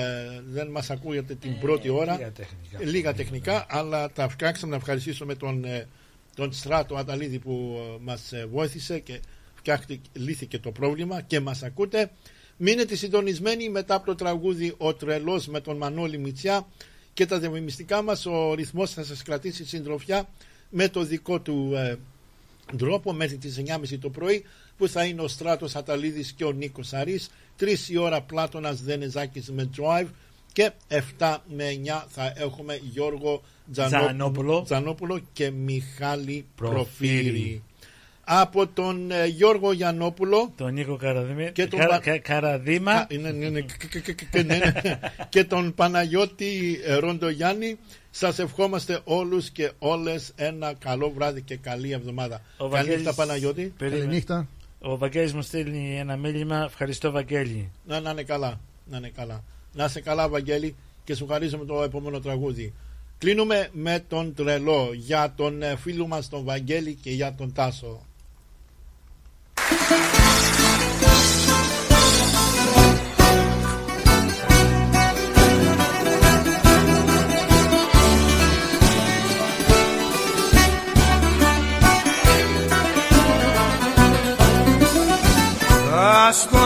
δεν μας ακούγεται την πρώτη ώρα. λίγα τεχνικά. Ε, λίγα τεχνικά, αλλά τα φτιάξαμε να ευχαριστήσουμε τον, ε, τον Στράτο Αταλίδη που ε, μας ε, βοήθησε και φτιάχτηκε, λύθηκε το πρόβλημα και μας ακούτε. Μείνετε συντονισμένοι μετά από το τραγούδι «Ο Τρελός» με τον Μανώλη Μητσιά και τα διαφημιστικά μας. Ο ρυθμός θα σας κρατήσει συντροφιά με το δικό του ε, τρόπο μέχρι τις 9.30 το πρωί που θα είναι ο Στράτος Αταλίδης και ο Νίκος Αρής 3 η ώρα Πλάτωνας Δενεζάκης με Drive και 7 με 9 θα έχουμε Γιώργο Τζανό- Τζανόπουλο. Τζανόπουλο και Μιχάλη Προφύρη. Προφύρη. Από τον ε, Γιώργο Γιαννόπουλο Τον Νίκο Καραδίμα. και τον, Καρα- Πα- Κα- Καραδίμα. Κα- ναι, ναι, ναι, κ- κ- κ- κ- ναι, ναι. και τον Παναγιώτη ε, Ροντογιάννη. Σας ευχόμαστε όλους και όλες ένα καλό βράδυ και καλή εβδομάδα. Ο Καλή Βαγγέλης- νύχτα Παναγιώτη. Περίμενε. Ο Βαγγέλης μου στέλνει ένα μήνυμα. Ευχαριστώ Βαγγέλη. Να, να είναι καλά. Να είναι καλά. Να είσαι καλά, Βαγγέλη, και σου χαρίζουμε το επόμενο τραγούδι. Κλείνουμε με τον τρελό για τον ε, φίλο μας τον Βαγγέλη και για τον Τάσο. Ας το